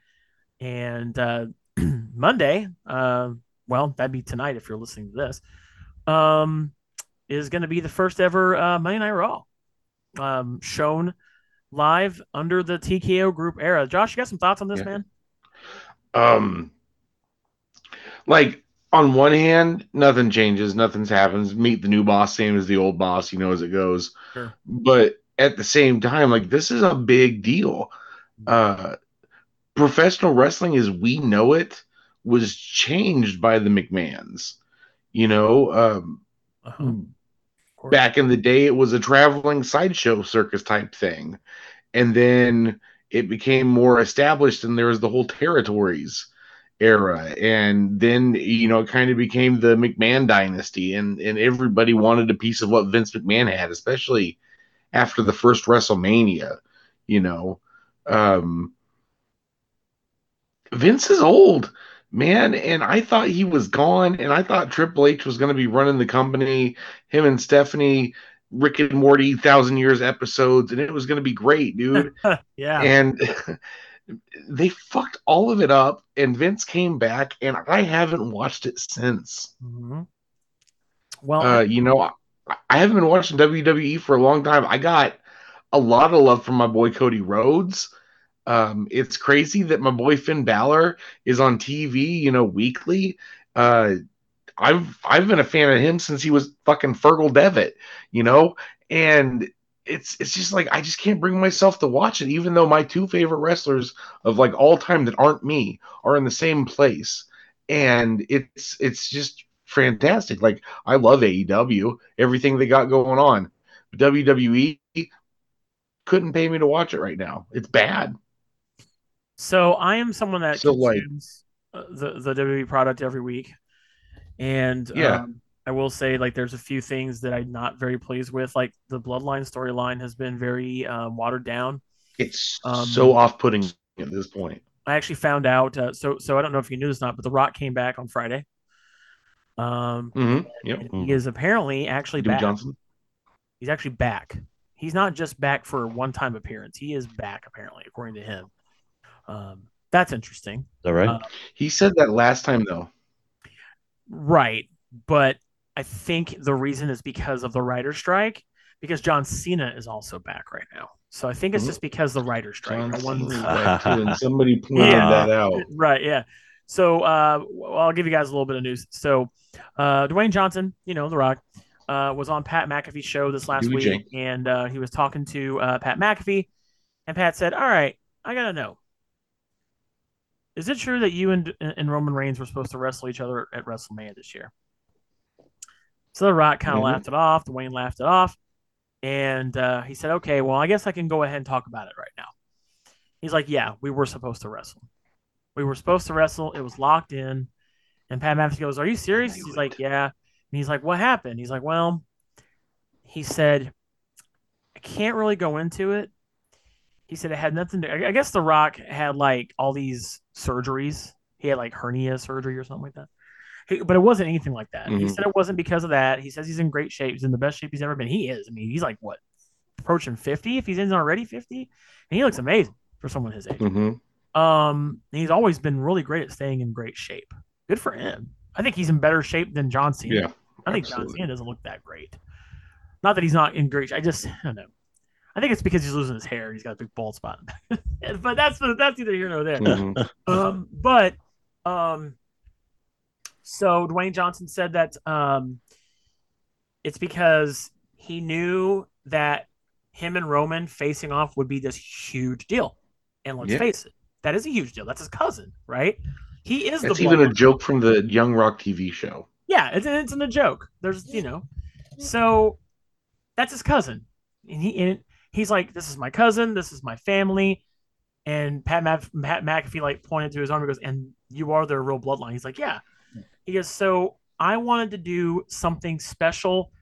And uh, Monday, uh, well, that'd be tonight if you're listening to this, um, is going to be the first ever uh, Monday Night Raw um, shown live under the TKO group era. Josh, you got some thoughts on this, Yeah. man? Um, like on one hand, nothing changes, nothing's happens. Meet the new boss, same as the old boss, you know, as it goes. Sure. But at the same time, like this is a big deal. Uh, professional wrestling, as we know it, was changed by the McMahons. You know, um, Uh-huh. Back in the day it was a traveling sideshow circus type thing and then it became more established and there was the whole territories era and then you know it kind of became the mcmahon dynasty and and everybody wanted a piece of what vince mcmahon had especially after the first wrestlemania you know um vince is old man and i thought he was gone and i thought triple h was going to be running the company him and Stephanie, Rick and Morty, thousand years episodes, and it was going to be great, dude. yeah. and they fucked all of it up, and Vince came back, and I haven't watched it since. Mhm. Well, Uh, you know, I, I haven't been watching WWE for a long time. I got a lot of love from my boy Cody Rhodes. Um, it's crazy that my boy Finn Balor is on TV, you know, weekly. Uh, I've I've been a fan of him since he was fucking Fergal Devitt, you know, and it's it's just like I just can't bring myself to watch it, even though my two favorite wrestlers of like all time that aren't me are in the same place, and it's it's just fantastic. Like I love AEW, everything they got going on. WWE couldn't pay me to watch it right now. It's bad. So I am someone that So, consumes uh, the the WWE product every week, and Yeah. um, I will say like there's a few things that I'm not very pleased with. Like the Bloodline storyline has been very um, watered down. It's Um, so off-putting at this point. I actually found out. Uh, so so I don't know if you knew this or not, but The Rock came back on Friday. Um, Mm-hmm. Yep. and he is apparently actually back. Johnson. He's actually back. He's not just back for a one-time appearance. He is back apparently, according to him. Um, that's interesting, Is that right? Uh, He said that last time though. right? But I think the reason is because of the writer strike. because John Cena is also back right now. So I think it's Mhm. just because the writer strike. John No Cena's back too, and somebody pointed Yeah. that out. right yeah so uh well, i'll give you guys a little bit of news so uh dwayne johnson you know the rock uh was on pat mcafee's show this last Dewey week and uh he was talking to uh pat mcafee and pat said all right i gotta know is it true that you and, and roman reigns were supposed to wrestle each other at wrestlemania this year so the rock kind of Mhm. laughed it off dwayne laughed it off and uh, he said okay well i guess i can go ahead and talk about it right now he's like yeah we were supposed to wrestle we were supposed to wrestle. It was locked in. And Pat McAfee goes, Are you serious? He's like, Yeah. And he's like, What happened? He's like, Well, he said, I can't really go into it. He said it had nothing to I guess The Rock had like all these surgeries. He had like hernia surgery or something like that. He, but it wasn't anything like that. He Mhm. said it wasn't because of that. He says he's in great shape. He's in the best shape he's ever been. He is. I mean, he's like what? Approaching 50 if he's in already 50. And he looks amazing for someone his age. hmm Um, he's always been really great at staying in great shape. Good for him. I think he's in better shape than John Cena. Yeah, I think John. Cena doesn't look that great. Not that he's not in great. Shape. I just I don't know. I think it's because he's losing his hair. He's got a big bald spot. but that's that's either here nor there. Mhm. Um, but um, so Dwayne Johnson said that um, it's because he knew that him and Roman facing off would be this huge deal, and let's Yeah. face it, that is a huge deal. That's his cousin, right? He is That's the even a joke from the Young Rock TV show. yeah, it's it's in a joke. There's you know, so that's his cousin, and he and he's like, "This is my cousin. This is my family." And Pat, Mc, Pat McAfee like pointed to his arm and goes, "And you are their real bloodline." He's like, "Yeah." He goes, "So I wanted to do something special,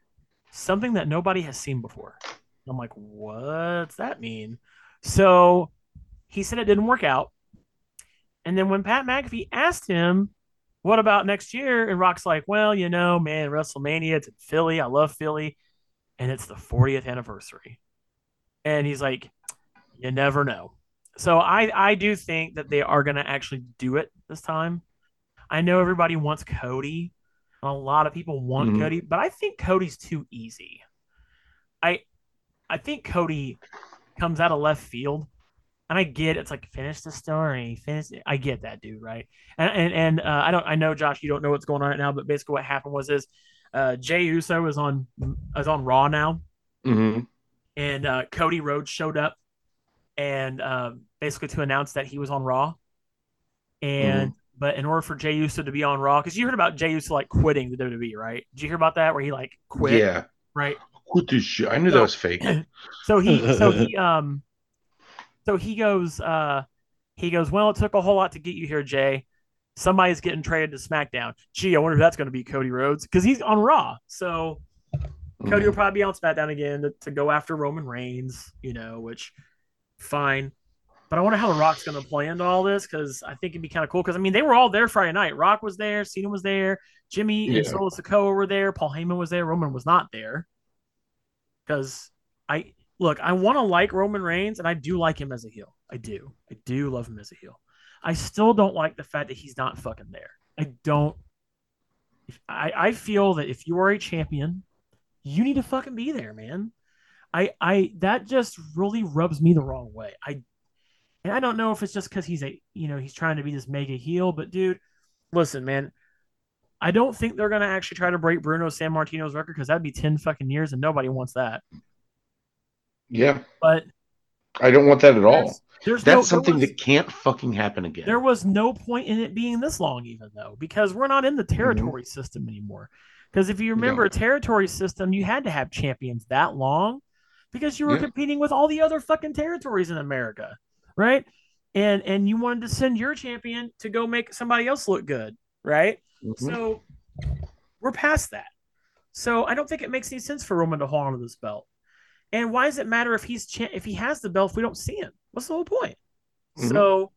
something that nobody has seen before." I'm like, "What's that mean?" So he said it didn't work out. And then when Pat McAfee asked him, what about next year? And Rock's like, well, you know, man, WrestleMania, it's in Philly. I love Philly. And it's the 40th anniversary. And he's like, you never know. So I, I do think that they are going to actually do it this time. I know everybody wants Cody. A lot of people want Mhm. Cody, but I think Cody's too easy. I I think Cody comes out of left field. And I get it's like finish the story, finish. It. I get that, dude, right? And and, and uh, I don't. I know, Josh, you don't know what's going on right now, but basically what happened was is uh, Jey Uso is on is on Raw now, hmm and uh, Cody Rhodes showed up, and um, basically to announce that he was on Raw. And but in order for Jey Uso to be on Raw, because you heard about Jey Uso like quitting the WWE, right? Did you hear about that where he like quit? Yeah. Right. This shit. I knew that was fake. So he so he um so he goes uh he goes, Well, it took a whole lot to get you here, Jey. Somebody's getting traded to SmackDown. Gee, I wonder if that's gonna be Cody Rhodes. Because he's on Raw. So Cody will mm. probably be on SmackDown again to, to go after Roman Reigns, you know, which fine. But I wonder how The Rock's going to play into all this because I think it'd be kind of cool. Because I mean, they were all there Friday night. Rock was there, Cena was there, Jimmy and Yeah. Solo Sikoa were there, Paul Heyman was there, Roman was not there. Because I look, I want to like Roman Reigns, and I do like him as a heel. I do, I do love him as a heel. I still don't like the fact that he's not fucking there. I don't. I I feel that if you are a champion, you need to fucking be there, man. I I that just really rubs me the wrong way. I and I don't know if it's just because he's a you know he's trying to be this mega heel, but dude, listen, man. I don't think they're gonna actually try to break Bruno Sammartino's record because that'd be ten fucking years, and nobody wants that. Yeah. But I don't want that at all. there's, there's no, That's something was, that can't fucking happen again. there was no point in it being this long, even though because we're not in the mm-hmm. territory system anymore. Because if you remember a territory system, you had to have champions that long because you were Yeah. competing with all the other fucking territories in America, right? And and you wanted to send your champion to go make somebody else look good, right? Mhm. So we're past that. So I don't think it makes any sense for Roman to hold on to this belt. And why does it matter if he's cha- if he has the belt if we don't see him? What's the whole point? Mhm. So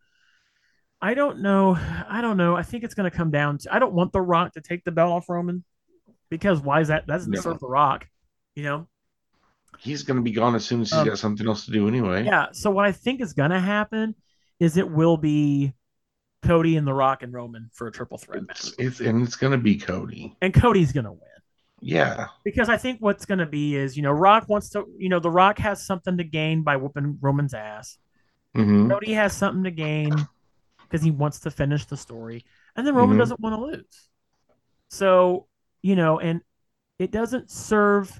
I don't know. I don't know. I think it's going to come down to I don't want The Rock to take the belt off Roman because why is that? That's doesn't No. serve The Rock, you know? He's going to be gone as soon as he's Um, got something else to do anyway. Yeah. So what I think is going to happen is it will be Cody and The Rock and Roman for a triple threat match, It's, it's and it's going to be Cody. and Cody's going to win. Yeah. Because I think what's going to be is, you know, Rock wants to, you know, The Rock has something to gain by whooping Roman's ass. hmm Cody has something to gain because he wants to finish the story, and then Roman Mhm. doesn't want to lose. So you know, and it doesn't serve.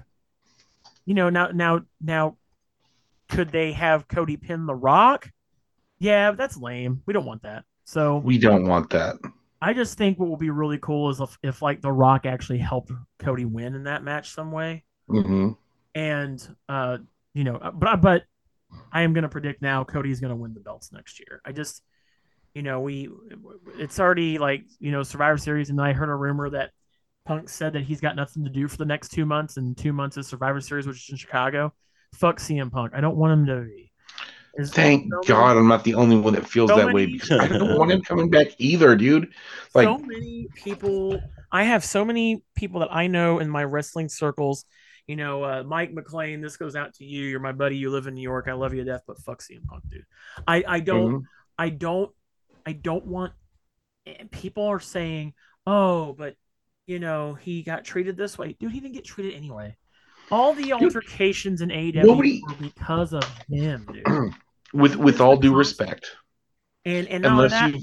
You know, now now now, could they have Cody pin the Rock? Yeah, that's lame. We don't want that. So We don't want that. I just think what will be really cool is if, if like the Rock actually helped Cody win in that match some way hmm and uh you know but but i am going to predict now cody's going to win the belts next year i just you know we it's already like you know survivor series and i heard a rumor that punk said that he's got nothing to do for the next two months and two months is survivor series which is in chicago. Fuck cm punk. I don't want him to be. Thank so many- God I'm not the only one that feels So that way because I don't want him coming back either, dude. Like, so many people i have so many people that i know in my wrestling circles. You know uh, mike mclean this goes out to you. You're my buddy. You live in new york. I love you to death but fuck cm punk dude. I i don't mhm. i don't i don't want people are saying oh but you know he got treated this way dude he didn't get treated anyway all the altercations in AEW nobody- were because of him, dude. with with all due respect, And and not unless that, you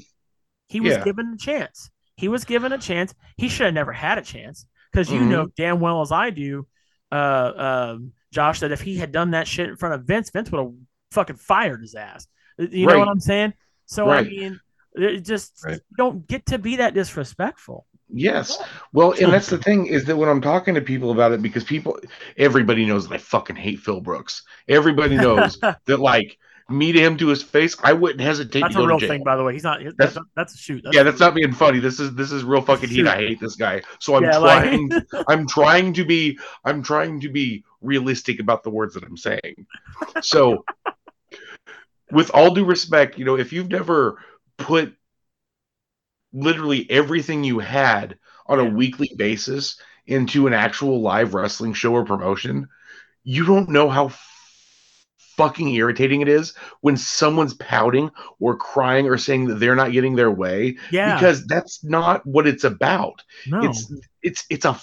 he was Yeah. given a chance. He was given a chance. He should have never had a chance because you Mhm. know damn well as I do, uh, um, Josh, that if he had done that shit in front of Vince, Vince would have fucking fired his ass. You know what I'm saying? So I mean, it just Right. don't get to be that disrespectful. Yes. Well, and that's the thing is that when I'm talking to people about it, because people, everybody knows that I fucking hate Phil Brooks. Everybody knows that, like, me to him to his face, I wouldn't hesitate That's to a go real to jail. thing, by the way. He's not. That's That's- that's, a shoot. yeah, that's not being funny. This is this is real fucking heat. I hate this guy. So I'm Yeah, like- trying. I'm trying to be. I'm trying to be realistic about the words that I'm saying. So, with all due respect, you know, if you've never put literally everything you had on a weekly basis into an actual live wrestling show or promotion, you don't know how f- fucking irritating it is when someone's pouting or crying or saying that they're not getting their way yeah. because that's not what it's about. no. It's it's it's a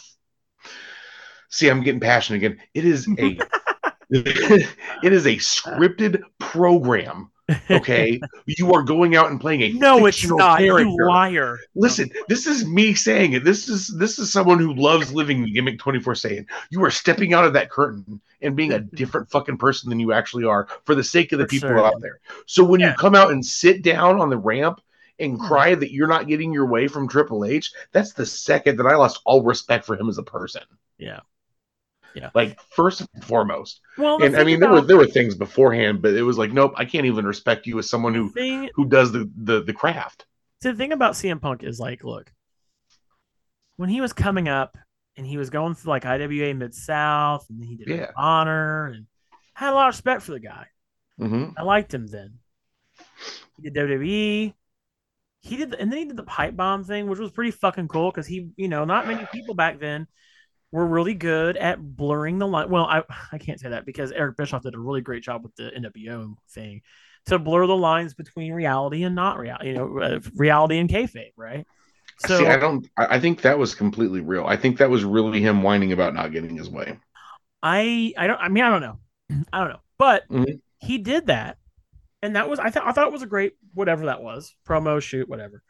See, I'm getting passionate again. It is a it is a scripted program. Okay, you are going out and playing a no, it's not. character. You liar. Listen, this is me saying it. This is this is someone who loves living the gimmick 24 saying you are stepping out of that curtain and being a different fucking person than you actually are for the sake of the For people sure. out there. So when Yeah. you come out and sit down on the ramp and Hmm. cry that you're not getting your way from Triple H, that's the second that I lost all respect for him as a person. Yeah. Yeah. Like first and foremost. Well, And I thing mean there were there were things beforehand, but it was like, nope, I can't even respect you as someone who thing who does the the, the craft. See, the thing about CM Punk is like, look, when he was coming up and he was going through like IWA Mid South and he did Ring Yeah. Honor and had a lot of respect for the guy. hmm I liked him then. He did WWE. He did, and then he did the pipe bomb thing, which was pretty fucking cool because he, you know, not many people back then were really good at blurring the line. Well, I I can't say that because Eric Bischoff did a really great job with the NWO thing to blur the lines between reality and not reality, you know, uh, reality and kayfabe, right? So See, I don't. I think that was completely real. I think that was really him whining about not getting his way. I I don't I mean I don't know. I don't know. But Mhm. he did that. And that was I thought I thought it was a great whatever that was. Promo shoot, whatever.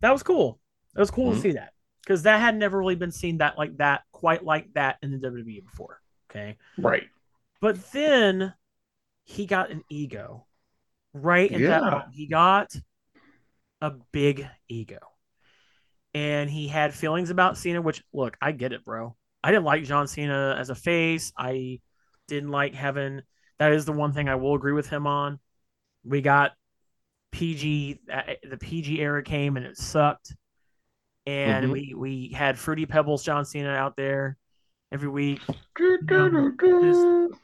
That was cool. It was cool Mhm. to see that. Because that had never really been seen that like that, quite like that in the WWE before. Okay. Right. But then he got an ego. Right in Yeah. He got a big ego. And he had feelings about Cena, which look, I get it, bro. I didn't like John Cena as a face. I didn't like having that is the one thing I will agree with him on. We got PG uh, the PG era came and it sucked. And Mhm. we we had Fruity Pebbles John Cena out there every week.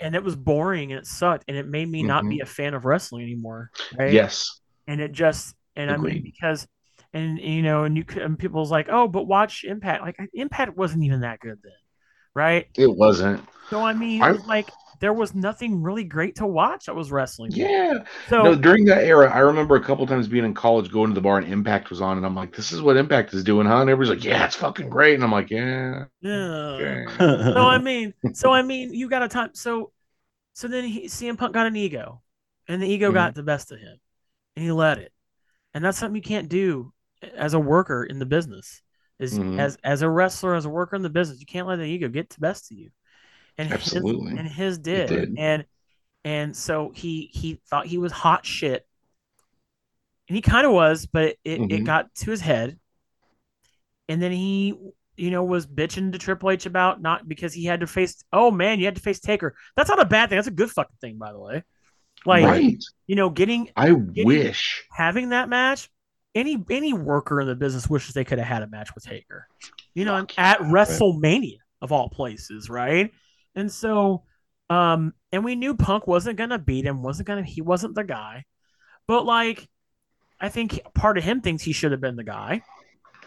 And it was boring and it sucked and it made me not be a fan of wrestling anymore right? Yes. and it just and i mean because and you know and you could and people's like oh but watch impact. Like impact wasn't even that good then right? It wasn't. so i mean I- it was like there was nothing really great to watch that was wrestling. Yeah. So no, during that era, I remember a couple times being in college, going to the bar, and Impact was on, and I'm like, "This is what Impact is doing, huh?" And everybody's like, "Yeah, it's fucking great," and I'm like, "Yeah." yeah. Okay. So I mean, so I mean, you got a time. So, so then he, CM Punk got an ego, and the ego Mhm. got the best of him, and he let it, and that's something you can't do as a worker in the business. Is Mhm. as as a wrestler, as a worker in the business, you can't let the ego get the best of you. And Absolutely. his, and his did. did. and and so he he thought he was hot shit, and he kind of was, but it it Mhm. got to his head, and then he you know, was bitching to Triple H about not because he had to face. Oh man, you had to face Taker. That's not a bad thing. That's a good fucking thing, by the way. Like right. you know, getting I wish. having that match. Any any worker in the business wishes they could have had a match with Taker. You know, at. WrestleMania of all places, right? And so, um, and we knew Punk wasn't gonna beat him. wasn't gonna. He wasn't the guy. But like, I think part of him thinks he should have been the guy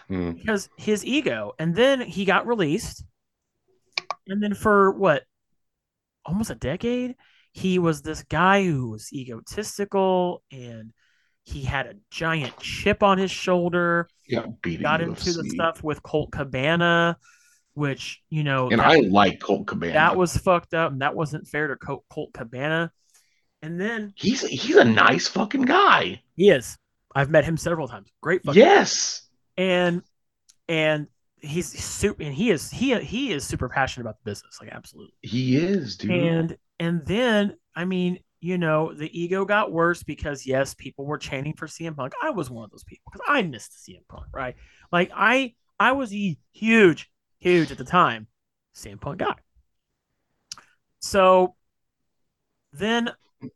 Hmm. because his ego. And then he got released. And then for what? Almost a decade, he was this guy who was egotistical and he had a giant chip on his shoulder. Yeah, Got into the stuff with Colt Cabana, which, you know, And that, I like Colt Cabana. that was fucked up and that wasn't fair to Colt, Colt Cabana. And then he's he's a nice fucking guy. he is. I've met him several times. Great fucking Yes. and and he's super and he is he he is super passionate about the business like absolutely He is, dude. and and then i mean you know the ego got worse because yes people were chanting for cm punk i was one of those people because i missed cm punk right like i i was a huge huge at the time cm punk guy so then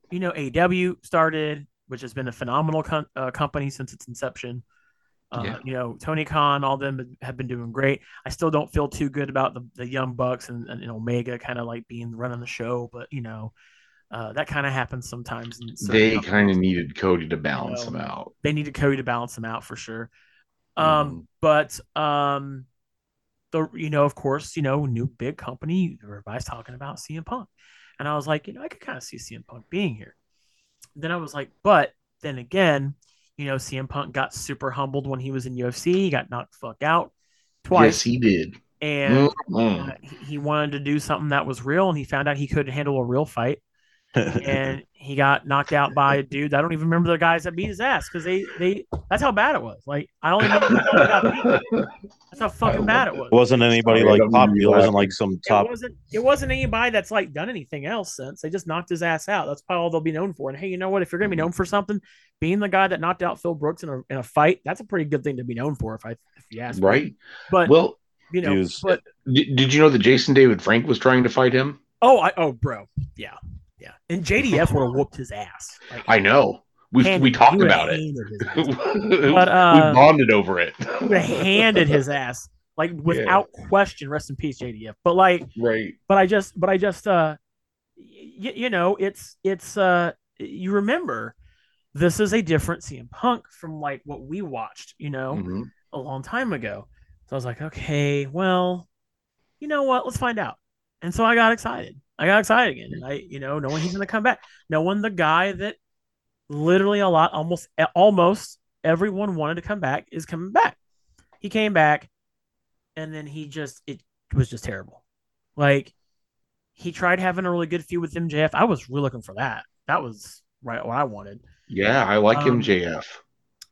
you know aw started which has been a phenomenal com- uh, company since its inception uh, Yeah. You know, Tony Khan, all them have been doing great. I still don't feel too good about the, the Young Bucks and, and, and Omega kind of like being running the show, but you know, uh, that kind of happens sometimes. in they kind of needed Cody to balance know, them out. they needed Cody to balance them out for sure. Um, Mhm. but um, the you know, of course, you know, new big company. Everybody's talking about CM Punk, and I was like, you know, I could kind of see CM Punk being here. Then I was like, but then again, you know, CM Punk got super humbled when he was in UFC. He got knocked fuck out twice, Yes, he did. and Mhm. uh, he wanted to do something that was real, and he found out he couldn't handle a real fight and he got knocked out by a dude. I don't even remember the guys that beat his ass because they they that's how bad it was. Like I only remember the got beat. That's how fucking bad it was. wasn't anybody like don't pop. It wasn't like some It top. wasn't it wasn't anybody that's like done anything else since. They just knocked his ass out. That's probably all they'll be known for. And hey, you know what? If you're gonna be known for something, being the guy that knocked out Phil Brooks in a in a fight, that's a pretty good thing to be known for. If I if you ask me. Right. But Well, you know, was- but did, did you know that Jason David Frank was trying to fight him? oh, I oh, bro, yeah, yeah. And JDF would have whooped his ass. Like, I know. We we talked about it. his ass. we uh, bonded over it. would have handed his ass like without question. Rest in peace, JDF. But like, right. but I just, but I just, uh, y- you know, it's it's uh, you remember, this is a different CM Punk from like what we watched, you know, Mhm. a long time ago. So I was like, okay, well, you know what? Let's find out. And so I got excited. I got excited again, and I, you know, knowing he's going to come back, knowing the guy that literally a lot, almost, almost everyone wanted to come back is coming back. He came back, and then he just it was just terrible. Like he tried having a really good feud with MJF. I was really looking for that. That was right what I wanted. Yeah, I like Um, MJF.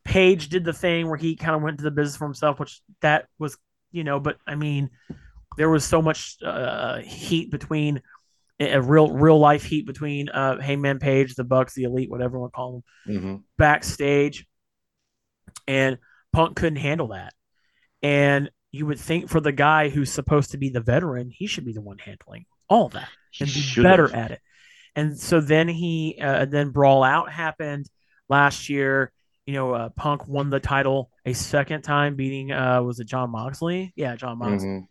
Page did the thing where he kind of went to the business for himself, which that was, you know, but I mean, there was so much uh, heat between a real real life heat between uh, Hangman Page, the Bucks, the Elite, whatever you want to call them, hmm backstage, and Punk couldn't handle that. And you would think for the guy who's supposed to be the veteran, he should be the one handling all that and be should better at it. And so then he, uh, then Brawl Out happened last year. You know, uh, Punk won the title a second time, beating uh, was it Jon Moxley? Yeah, Jon Moxley, Mhm.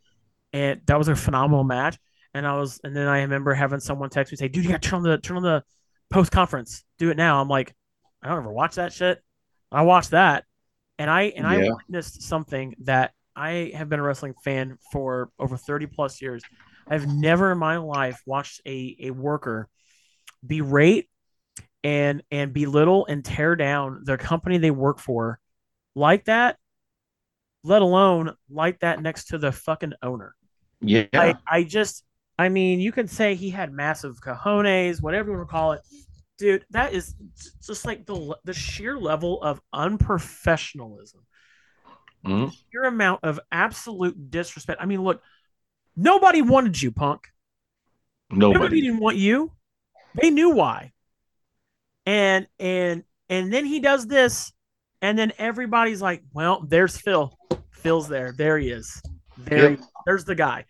and that was a phenomenal match. And I was, and then I remember having someone text me say, "Dude, you got to turn on the turn on the post conference. Do it now." I'm like, I don't ever watch that shit. I watched that, and I and I witnessed something that I have been a wrestling fan for over 30 plus years. I've never in my life watched a a worker berate and and belittle and tear down the company they work for like that, let alone like that next to the fucking owner. Yeah. I, I just I mean, you can say he had massive cojones, whatever you want to call it. Dude, that is just like the the sheer level of unprofessionalism. Mhm. Sheer amount of absolute disrespect. I mean, look, nobody wanted you, punk. Nobody Nobody. didn't want you. They knew why. And and and then he does this, and then everybody's like, "Well, there's Phil. Phil's there. There he is. There, Yep. there's the guy."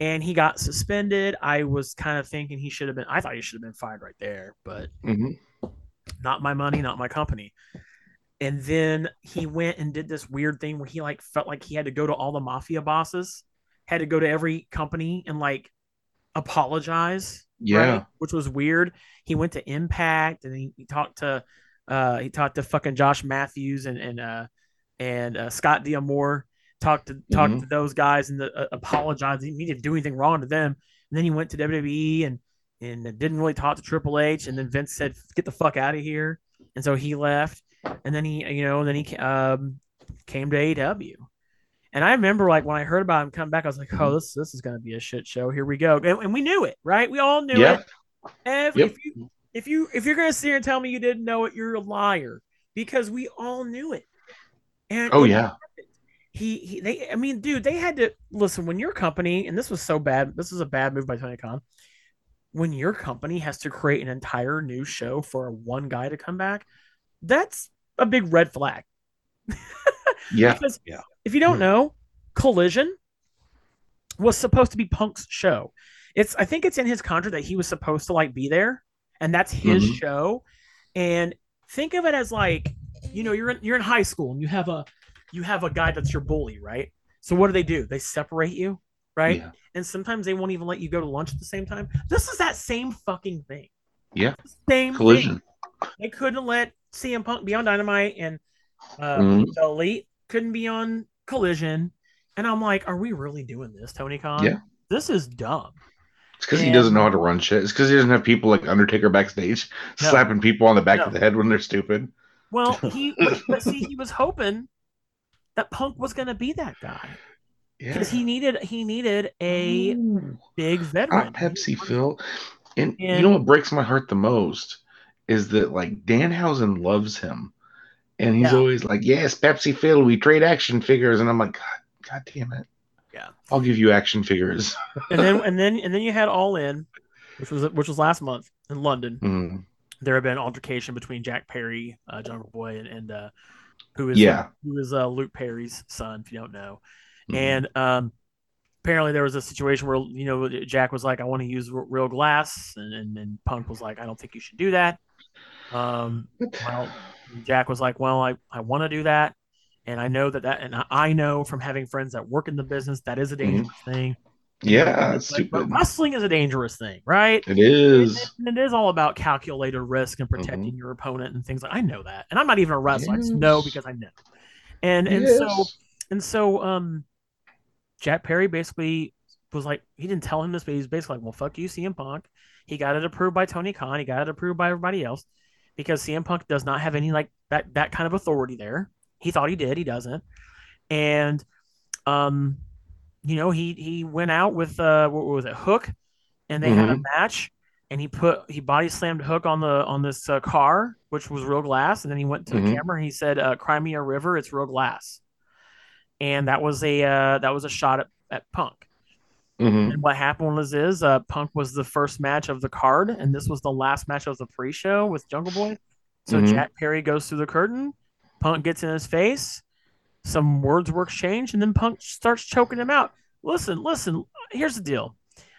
And he got suspended. I was kind of thinking he should have been. I thought he should have been fired right there, but Mhm. not my money, not my company. And then he went and did this weird thing where he like felt like he had to go to all the mafia bosses, had to go to every company and like apologize Yeah. right? Which was weird. He went to Impact and he, he talked to uh he talked to fucking Josh Matthews and and uh and uh, Scott D'Amore talked to talked Mhm. to those guys and the, uh, apologized. He didn't do anything wrong to them. And then he went to WWE and and didn't really talk to Triple H. And then Vince said, "Get the fuck out of here." And so he left. And then he you know then he um came to AEW. And I remember like when I heard about him coming back, I was like, "Oh, this this is gonna be a shit show. Here we go." And, and we knew it, right? We all knew Yeah. it. Every, Yep. if you if you if you're gonna sit here and tell me you didn't know it, you're a liar because we all knew it. And Oh yeah. He, he they I mean, dude, they had to listen when your company, and this was so bad. This is a bad move by Tony Khan. When your company has to create an entire new show for one guy to come back, that's a big red flag. Yeah. Because Yeah. if you don't Hmm. know, Collision was supposed to be Punk's show. It's I think it's in his contract that he was supposed to like be there, and that's his Mhm. show. And think of it as like, you know, you're in you're in high school and you have a you have a guy that's your bully, right? So what do they do? They separate you, right? Yeah. And sometimes they won't even let you go to lunch at the same time. This is that same fucking thing. Yeah. Same Collision. thing. They couldn't let CM Punk be on Dynamite and uh, Mhm. the Elite couldn't be on Collision. And I'm like, are we really doing this, Tony Khan? Yeah. This is dumb. It's because he doesn't know how to run shit. It's because he doesn't have people like Undertaker backstage No. slapping people on the back No. of the head when they're stupid. Well, he but see, he was hoping that Punk was gonna be that guy. Yeah. Because he needed he needed a Ooh. big veteran. Not Pepsi, Phil. And, And- you know what breaks my heart the most is that like Danhausen loves him, and he's Yeah. always like, "Yes, Pepsi, Phil, we trade action figures," and I'm like, "God, God damn it! Yeah. I'll give you action figures." and then and then and then you had All In, which was which was last month in London. Mm, There had been altercation between Jack Perry, uh, Jungle Boy, and, and uh, who is Yeah. who is uh, Luke Perry's son, if you don't know. mhm. And um, apparently there was a situation where you know Jack was like, "I want to use r- real glass," and, and and Punk was like, "I don't think you should do that." Um, well, Jack was like, "Well, I I want to do that." And I know that that, and I- I know from having friends that work in the business, that is a dangerous thing. Yeah, it's but stupid. wrestling is a dangerous thing, right? It is. And it is all about calculated risk and protecting your opponent and things like I know that. And I'm not even a wrestler. I just know because I know. And and so and so um Jack Perry basically was like he didn't tell him this, but he's basically like, Well fuck you, CM Punk. He got it approved by Tony Khan, he got it approved by everybody else because CM Punk does not have any like that that kind of authority there. He thought he did, he doesn't. And um you know, he he went out with uh what was it, Hook, and they had a match and he put he body slammed Hook on the on this uh, car, which was real glass, and then he went to Mhm. the camera and he said, uh, "Cry me a river, it's real glass," and that was a uh, that was a shot at, at Punk. Mhm. And what happened was is uh, Punk was the first match of the card, and this was the last match of the pre-show with Jungle Boy. So Mhm. Jack Perry goes through the curtain, Punk gets in his face, some words were exchanged, and then Punk starts choking him out. Listen, listen. Here's the deal.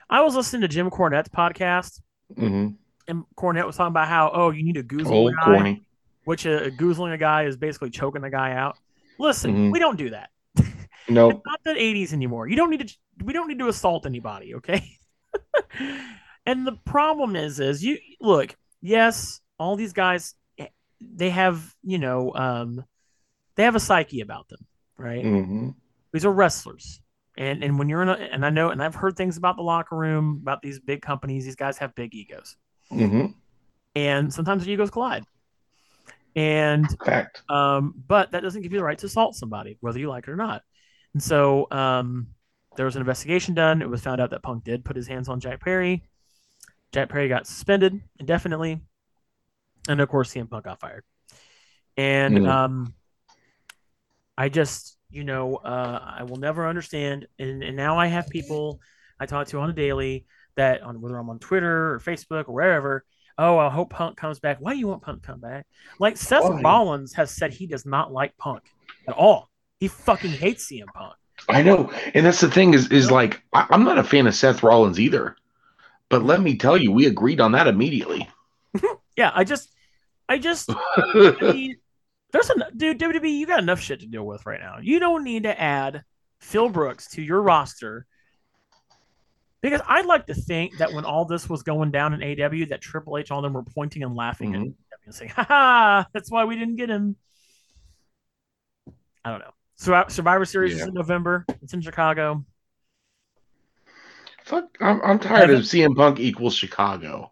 I was listening to Jim Cornette's podcast, Mhm. and Cornette was talking about how oh you need a goozle Old guy, corny. which a, a goozling a guy is basically choking the guy out. Listen, Mhm. we don't do that. Nope. It's not the 80s anymore. You don't need to we don't need to assault anybody, okay? and the problem is is you look, yes, all these guys eh, they have, you know, um they have a psyche about them, right? hmm These are wrestlers. And and when you're in a and I know and I've heard things about the locker room about these big companies. These guys have big egos, hmm and sometimes the egos collide. And Fact. um, but that doesn't give you the right to assault somebody, whether you like it or not. And so um, there was an investigation done. It was found out that Punk did put his hands on Jack Perry. Jack Perry got suspended indefinitely, and of course, CM Punk got fired. And Mm. um, I just, you know, uh, I will never understand. And, and now I have people I talk to on a daily that on whether I'm on Twitter or Facebook or wherever. Oh, I hope Punk comes back. Why do you want Punk to come back? Like Seth Why? Rollins has said he does not like Punk at all. He fucking hates CM Punk. I know, and that's the thing is is like I, I'm not a fan of Seth Rollins either, but let me tell you, we agreed on that immediately. Yeah, I just, I just, I mean, there's a dude WWE. You got enough shit to deal with right now. You don't need to add Phil Brooks to your roster because I'd like to think that when all this was going down in AEW, that Triple H, all them were pointing and laughing at Mhm. AEW and saying, "Ha ha, that's why we didn't get him." I don't know. Sur- Survivor Series is in November. It's in Chicago. Fuck, I'm, I'm tired Evan- of CM Punk equals Chicago.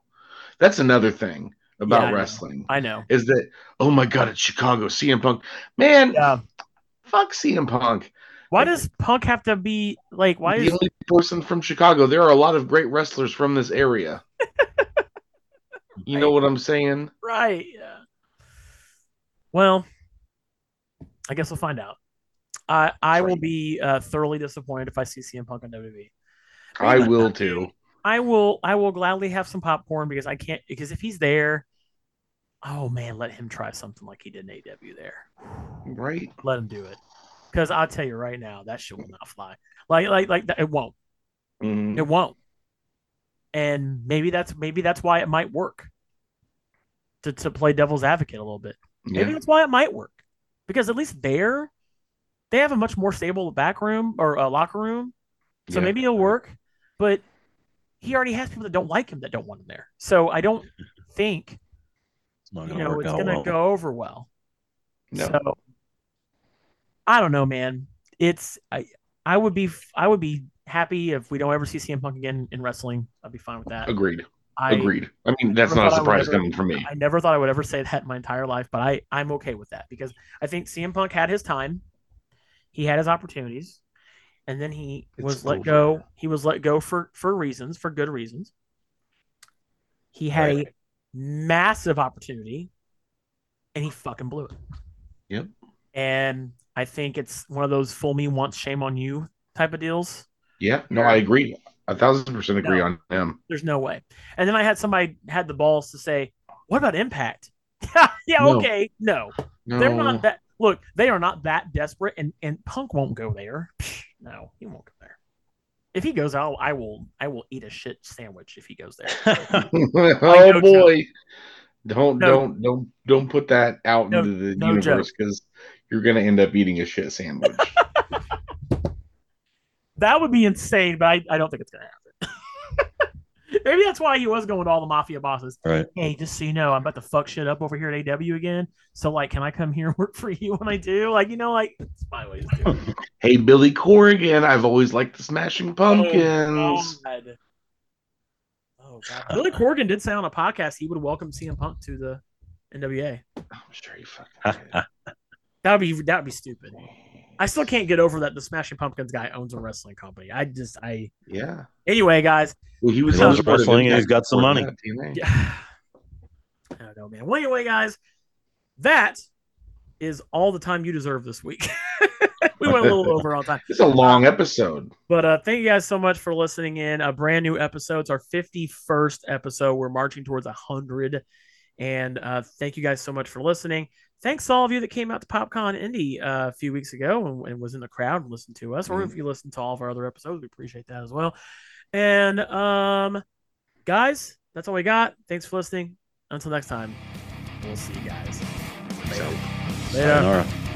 That's another thing about Yeah, I know. wrestling I know. is that oh my god, it's Chicago. CM Punk, man, Yeah. fuck CM Punk. Why does Punk have to be like? Why is the is only person from Chicago. There are a lot of great wrestlers from this area. you know what I'm saying? Right. Yeah. Well, I guess we'll find out. I I will be uh, thoroughly disappointed if I see CM Punk on WWE. I will too. I will I will gladly have some popcorn because I can't because if he's there, oh man, let him try something like he did in AEW there. Right? Let him do it. Because I'll tell you right now, that shit will not fly. Like like like it won't. Mhm. It won't. And maybe that's maybe that's why it might work. To to play devil's advocate a little bit. Maybe Yeah. that's why it might work, because at least there, they have a much more stable back room or uh, locker room, so Yeah. maybe it'll work. But he already has people that don't like him that don't want him there, so I don't think you know it's gonna well. go over well. No. So I don't know, man. It's I I would be I would be happy if we don't ever see CM Punk again in wrestling. I'd be fine with that. Agreed. I Agreed. I mean, that's never not a thought I would surprise ever- coming from me. I never thought I would ever say that in my entire life, but I I'm okay with that because I think CM Punk had his time, he had his opportunities, and then he It's was let over. go. He was let go for for reasons, for good reasons. He had Right. a massive opportunity, and he fucking blew it. Yep. And I think it's one of those "fool me once, shame on you" type of deals. Yeah. No, I agree. A thousand percent agree No. on him. There's no way. And then I had somebody had the balls to say, "What about Impact?" yeah, No. okay, no. No. They're not that. Look, they are not that desperate, and and Punk won't go there. No, he won't go there. If he goes, I'll I will I will eat a shit sandwich if he goes there. oh no boy. Don't No. don't don't don't put that out No- into the no universe because you're gonna end up eating a shit sandwich. that would be insane, but I, I don't think it's gonna happen. Maybe that's why he was going to all the mafia bosses. Right. Hey, just so you know, I'm about to fuck shit up over here at AEW again. So like, can I come here and work for you when I do? Like, you know, like it's my way to do it. hey, Billy Corgan, I've always liked the Smashing oh, Pumpkins. Oh God. Oh God. Billy Corgan did say on a podcast he would welcome CM Punk to the NWA. I'm sure he fucking. That would be that would be stupid. I still can't get over that the Smashing Pumpkins guy owns a wrestling company. I just I Yeah. anyway, guys. Well, he was He loves on the board of wrestling and Impact he's got some money. Yeah. I don't know, man. Well, anyway, guys, that is all the time you deserve this week. we went a little over all time. It's a long episode. But uh, thank you guys so much for listening in. A brand new episode. It's our 51st episode. We're marching towards 100. And uh, thank you guys so much for listening. Thanks to all of you that came out to PopCon Indy uh, a few weeks ago and, and was in the crowd and listened to us. Or if you listened to all of our other episodes, we appreciate that as well. And um, guys, that's all we got. Thanks for listening. Until next time, we'll see you guys. So. Later. Sayonara.